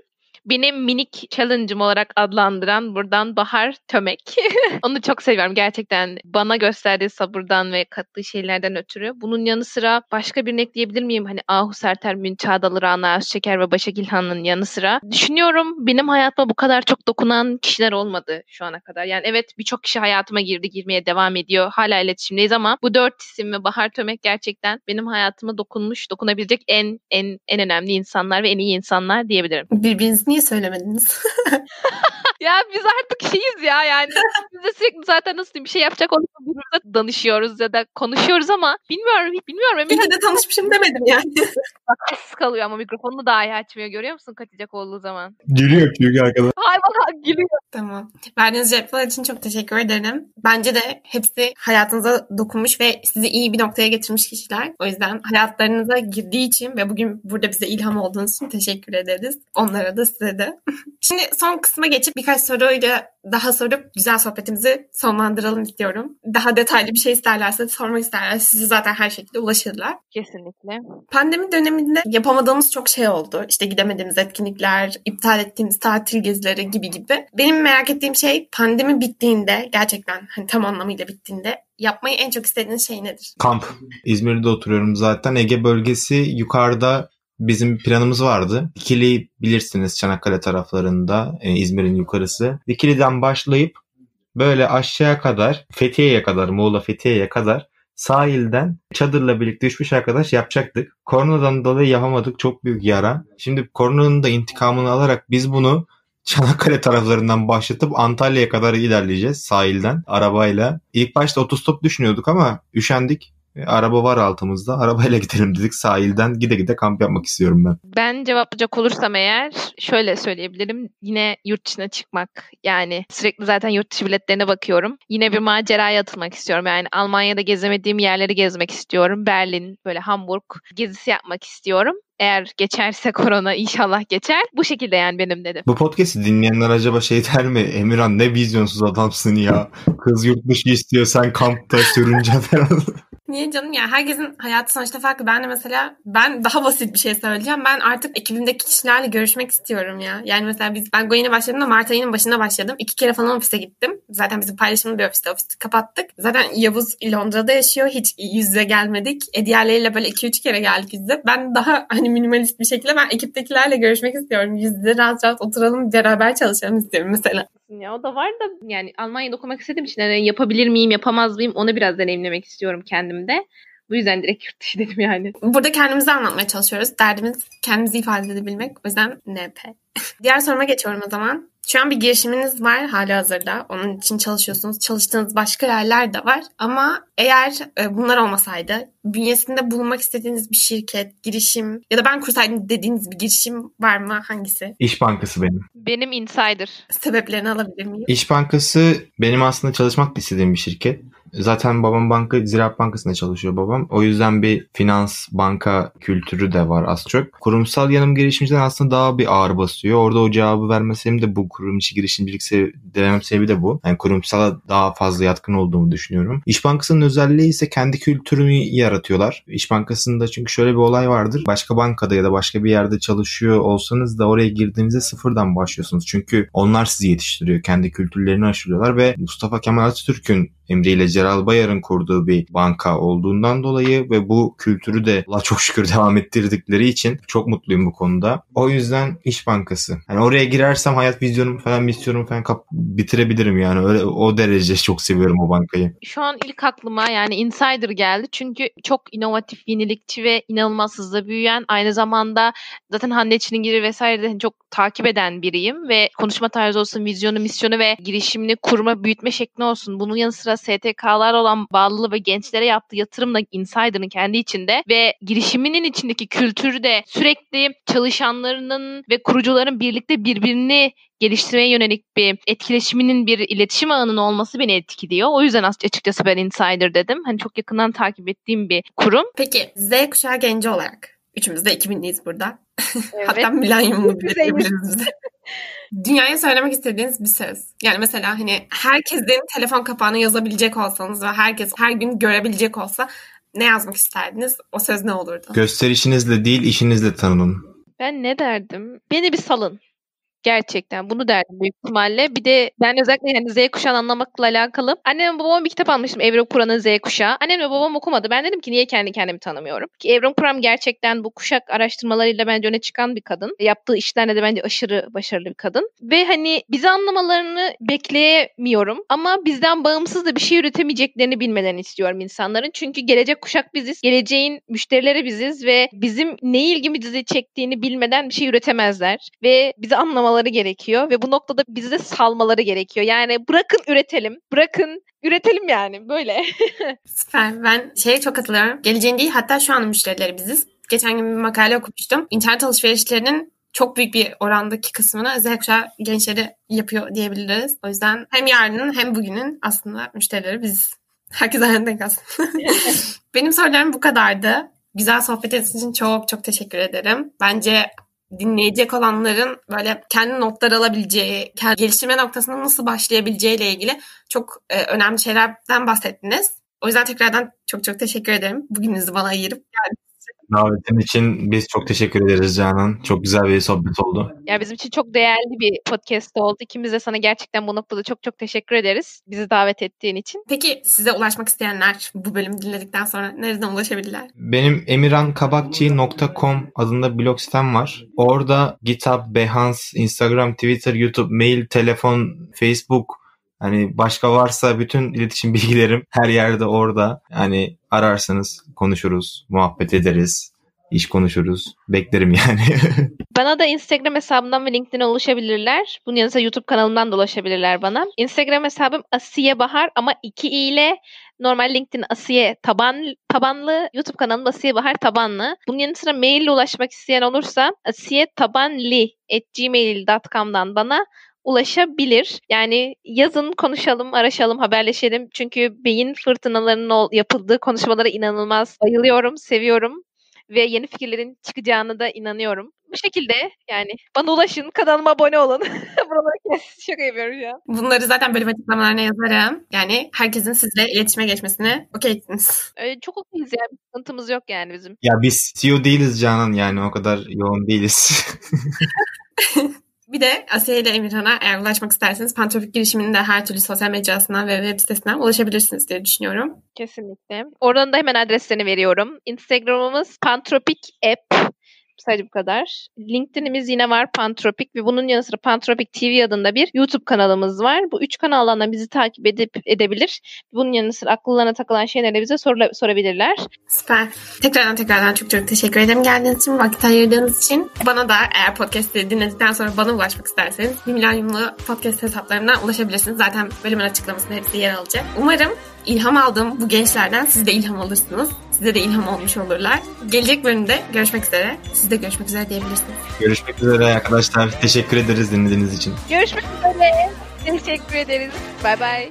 Benim minik challenge'ım olarak adlandıran buradan Bahar Tömek. Onu çok seviyorum gerçekten. Bana gösterdiği sabırdan ve kattığı şeylerden ötürü. Bunun yanı sıra başka birini ekleyebilir miyim? Hani Ahu Serter, Münçağdalı, Rana Özçeker ve Başak İlhan'ın yanı sıra. Düşünüyorum benim hayatıma bu kadar çok dokunan kişiler olmadı şu ana kadar. Yani evet birçok kişi hayatıma girdi, girmeye devam ediyor. Hala iletişimdeyiz ama bu dört isim ve Bahar Tömek gerçekten benim hayatıma dokunmuş, dokunabilecek en en en önemli insanlar ve en iyi insanlar diyebilirim. Birbirinizi niye söylemediniz? ya biz artık şeyiz ya yani. Biz de sürekli zaten nasıl diyeyim bir şey yapacak olursa birbirimize danışıyoruz ya da konuşuyoruz ama bilmiyorum bilmiyorum. Emin de tanışmışım demedim yani. Bak sessiz kalıyor ama mikrofonunu dahi açmıyor. Görüyor musun kaçacak olduğu zaman? Gülüyor çünkü arkadaş. Hay bak gülüyor. Tamam. Verdiğiniz cevaplar için çok teşekkür ederim. Bence de hepsi hayatınıza dokunmuş ve sizi iyi bir noktaya getirmiş kişiler. O yüzden hayatlarınıza girdiği için ve bugün burada bize ilham olduğunuz için teşekkür ederiz. Onlara da size de. Şimdi son kısma geçip birkaç soruyla daha sorup güzel sohbetimizi sonlandıralım istiyorum. Daha detaylı bir şey isterlerse, sormak isterlerse size zaten her şekilde ulaşırlar. Kesinlikle. Pandemi döneminde yapamadığımız çok şey oldu. İşte gidemediğimiz etkinlikler, iptal ettiğimiz tatil gezileri gibi gibi. Benim merak ettiğim şey pandemi bittiğinde gerçekten hani tam anlamıyla bittiğinde yapmayı en çok istediğiniz şey nedir? Kamp. İzmir'de oturuyorum zaten. Ege bölgesi yukarıda bizim planımız vardı. Dikili bilirsiniz Çanakkale taraflarında e, İzmir'in yukarısı. Dikili'den başlayıp böyle aşağıya kadar Fethiye'ye kadar Muğla Fethiye'ye kadar sahilden çadırla birlikte 3-5 arkadaş yapacaktık. Koronadan dolayı yapamadık. Çok büyük yara. Şimdi koronanın da intikamını alarak biz bunu Çanakkale taraflarından başlatıp Antalya'ya kadar ilerleyeceğiz sahilden arabayla. İlk başta otostop düşünüyorduk ama üşendik. E, araba var altımızda. Arabayla gidelim dedik. Sahilden gide gide kamp yapmak istiyorum ben. Ben cevaplayacak olursam eğer şöyle söyleyebilirim. Yine yurt dışına çıkmak. Yani sürekli zaten yurt dışı biletlerine bakıyorum. Yine bir maceraya atılmak istiyorum. Yani Almanya'da gezemediğim yerleri gezmek istiyorum. Berlin, böyle Hamburg gezisi yapmak istiyorum. Eğer geçerse korona inşallah geçer. Bu şekilde yani benim dedim. Bu podcast'i dinleyenler acaba şey der mi? Emirhan ne vizyonsuz adamsın ya. Kız yurt dışı istiyor sen kampta sürüneceksin falan. Niye canım ya herkesin hayatı sonuçta farklı. Ben de mesela ben daha basit bir şey söyleyeceğim. Ben artık ekibimdeki kişilerle görüşmek istiyorum ya. Yani mesela biz ben Goyin'e başladığımda Mart ayının başında başladım. İki kere falan ofise gittim. Zaten bizim paylaşımlı bir ofiste. Ofisi kapattık. Zaten Yavuz Londra'da yaşıyor. Hiç yüz yüze gelmedik. E diğerleriyle böyle iki üç kere geldik yüz yüze. Ben daha hani minimalist bir şekilde ben ekiptekilerle görüşmek istiyorum. Yüz yüze rahat rahat oturalım beraber çalışalım istiyorum mesela. Ya o da var da yani Almanya'da okumak istediğim için yani yapabilir miyim yapamaz mıyım onu biraz deneyimlemek istiyorum kendimde. Bu yüzden direkt yurt dışı dedim yani. Burada kendimizi anlatmaya çalışıyoruz. Derdimiz kendimizi ifade edebilmek. O yüzden NP. Diğer soruma geçiyorum o zaman. Şu an bir girişiminiz var hali hazırda. Onun için çalışıyorsunuz. Çalıştığınız başka yerler de var. Ama eğer e, bunlar olmasaydı bünyesinde bulunmak istediğiniz bir şirket, girişim ya da ben kursaydım dediğiniz bir girişim var mı? Hangisi? İş Bankası benim. Benim insider. Sebeplerini alabilir miyim? İş Bankası benim aslında çalışmak istediğim bir şirket. Zaten babam banka, Ziraat Bankası'nda çalışıyor babam. O yüzden bir finans, banka kültürü de var az çok. Kurumsal yanım girişimciden aslında daha bir ağır basıyor. Orada o cevabı vermesem de bu kurum içi girişimcilik sev demem sebebi de bu. Yani kurumsala daha fazla yatkın olduğumu düşünüyorum. İş Bankası'nın özelliği ise kendi kültürünü yaratıyorlar. İş Bankası'nda çünkü şöyle bir olay vardır. Başka bankada ya da başka bir yerde çalışıyor olsanız da oraya girdiğinizde sıfırdan başlıyorsunuz. Çünkü onlar sizi yetiştiriyor. Kendi kültürlerini aşılıyorlar ve Mustafa Kemal Atatürk'ün emriyle Celal Bayar'ın kurduğu bir banka olduğundan dolayı ve bu kültürü de Allah çok şükür devam ettirdikleri için çok mutluyum bu konuda. O yüzden İş Bankası. Yani oraya girersem hayat vizyonumu falan misyonumu falan kap- bitirebilirim yani. Öyle o derece çok seviyorum o bankayı. Şu an ilk aklıma yani Insider geldi. Çünkü çok inovatif, yenilikçi ve inanılmaz hızlı büyüyen aynı zamanda zaten Hande Çilingir'i vesaire de çok takip eden biriyim ve konuşma tarzı olsun, vizyonu, misyonu ve girişimini kurma, büyütme şekli olsun. Bunun yanı sıra STK'lar olan bağlılığı ve gençlere yaptığı yatırımla Insider'ın kendi içinde ve girişiminin içindeki kültürü de sürekli çalışanlarının ve kurucuların birlikte birbirini geliştirmeye yönelik bir etkileşiminin bir iletişim ağının olması beni etkiliyor. O yüzden açıkçası ben Insider dedim. Hani çok yakından takip ettiğim bir kurum. Peki Z kuşağı genci olarak üçümüz de 2000'liyiz burada. Evet. Hatta milenyumlu bile diyebiliriz. Dünyaya söylemek istediğiniz bir söz. Yani mesela hani herkesin telefon kapağına yazabilecek olsanız ve herkes her gün görebilecek olsa ne yazmak isterdiniz? O söz ne olurdu? Gösterişinizle değil işinizle tanının. Ben ne derdim? Beni bir salın. Gerçekten bunu derdim büyük ihtimalle. Bir de ben özellikle yani Z kuşağını anlamakla alakalı. Annem babama bir kitap almıştım Evren Kur'an'ın Z kuşağı. Annem ve babam okumadı. Ben dedim ki niye kendi kendimi tanımıyorum? Ki Evren Kur'an gerçekten bu kuşak araştırmalarıyla bence öne çıkan bir kadın. Yaptığı işlerle de bence aşırı başarılı bir kadın. Ve hani bizi anlamalarını bekleyemiyorum. Ama bizden bağımsız da bir şey üretemeyeceklerini bilmelerini istiyorum insanların. Çünkü gelecek kuşak biziz. Geleceğin müşterileri biziz ve bizim ne ilgimizi çektiğini bilmeden bir şey üretemezler. Ve bizi anlamaları anlamaları gerekiyor ve bu noktada bizi de salmaları gerekiyor. Yani bırakın üretelim. Bırakın üretelim yani böyle. Süper. Ben şeye çok katılıyorum. Geleceğin değil hatta şu an müşterileri biziz. Geçen gün bir makale okumuştum. İnternet alışverişlerinin çok büyük bir orandaki kısmını Z kuşağı gençleri yapıyor diyebiliriz. O yüzden hem yarının hem bugünün aslında müşterileri biziz. Herkes aynı denk aslında. Benim sorularım bu kadardı. Güzel sohbet için çok çok teşekkür ederim. Bence dinleyecek olanların böyle kendi notlar alabileceği, kendi geliştirme noktasında nasıl başlayabileceği ile ilgili çok e, önemli şeylerden bahsettiniz. O yüzden tekrardan çok çok teşekkür ederim. Bugününüzü bana ayırıp geldiniz. Davetin için biz çok teşekkür ederiz Canan. Çok güzel bir sohbet oldu. Ya bizim için çok değerli bir podcast oldu. İkimiz de sana gerçekten bu noktada çok çok teşekkür ederiz. Bizi davet ettiğin için. Peki size ulaşmak isteyenler bu bölümü dinledikten sonra nereden ulaşabilirler? Benim emirankabakçı.com adında blog sitem var. Orada GitHub, Behance, Instagram, Twitter, YouTube, mail, telefon, Facebook Hani başka varsa bütün iletişim bilgilerim her yerde orada. Hani ararsanız konuşuruz, muhabbet ederiz, iş konuşuruz. Beklerim yani. bana da Instagram hesabımdan ve LinkedIn'e ulaşabilirler. Bunun yanında YouTube kanalımdan da ulaşabilirler bana. Instagram hesabım Asiye Bahar ama iki i ile normal LinkedIn Asiye taban, tabanlı, YouTube kanalım Asiye Bahar tabanlı. Bunun yanı sıra mail ile ulaşmak isteyen olursa asiye tabanli at gmail.com'dan bana ulaşabilir. Yani yazın konuşalım, araşalım, haberleşelim. Çünkü beyin fırtınalarının yapıldığı konuşmalara inanılmaz bayılıyorum, seviyorum ve yeni fikirlerin çıkacağını da inanıyorum. Bu şekilde yani bana ulaşın, kanalıma abone olun. Buraları kes, şaka yapıyorum an. Bunları zaten bölüm açıklamalarına yazarım. Yani herkesin sizle iletişime geçmesine okeysiniz. Ee, çok okeyiz ya. Bir sıkıntımız yok yani bizim. Ya biz CEO değiliz Canan yani o kadar yoğun değiliz. Bir de Asiye ile Emirhan'a eğer ulaşmak isterseniz Pantopik girişiminin de her türlü sosyal mecrasından ve web sitesinden ulaşabilirsiniz diye düşünüyorum. Kesinlikle. Oradan da hemen adreslerini veriyorum. Instagram'ımız Pantropik App. Sadece bu kadar. LinkedIn'imiz yine var Pantropik ve bunun yanı sıra Pantropik TV adında bir YouTube kanalımız var. Bu üç kanaldan da bizi takip edip edebilir. Bunun yanı sıra akıllarına takılan şeyleri bize sor- sorabilirler. Süper. Tekrardan tekrardan çok çok teşekkür ederim geldiğiniz için, vakit ayırdığınız için. Bana da eğer podcast'i dinledikten sonra bana ulaşmak isterseniz Milenyumlu podcast hesaplarımdan ulaşabilirsiniz. Zaten bölümün açıklamasında hepsi yer alacak. Umarım ilham aldığım bu gençlerden siz de ilham alırsınız. Size de ilham olmuş olurlar. Gelecek bölümde görüşmek üzere. Siz de görüşmek üzere diyebilirsiniz. Görüşmek üzere arkadaşlar. Teşekkür ederiz dinlediğiniz için. Görüşmek üzere. Teşekkür ederiz. Bay bay.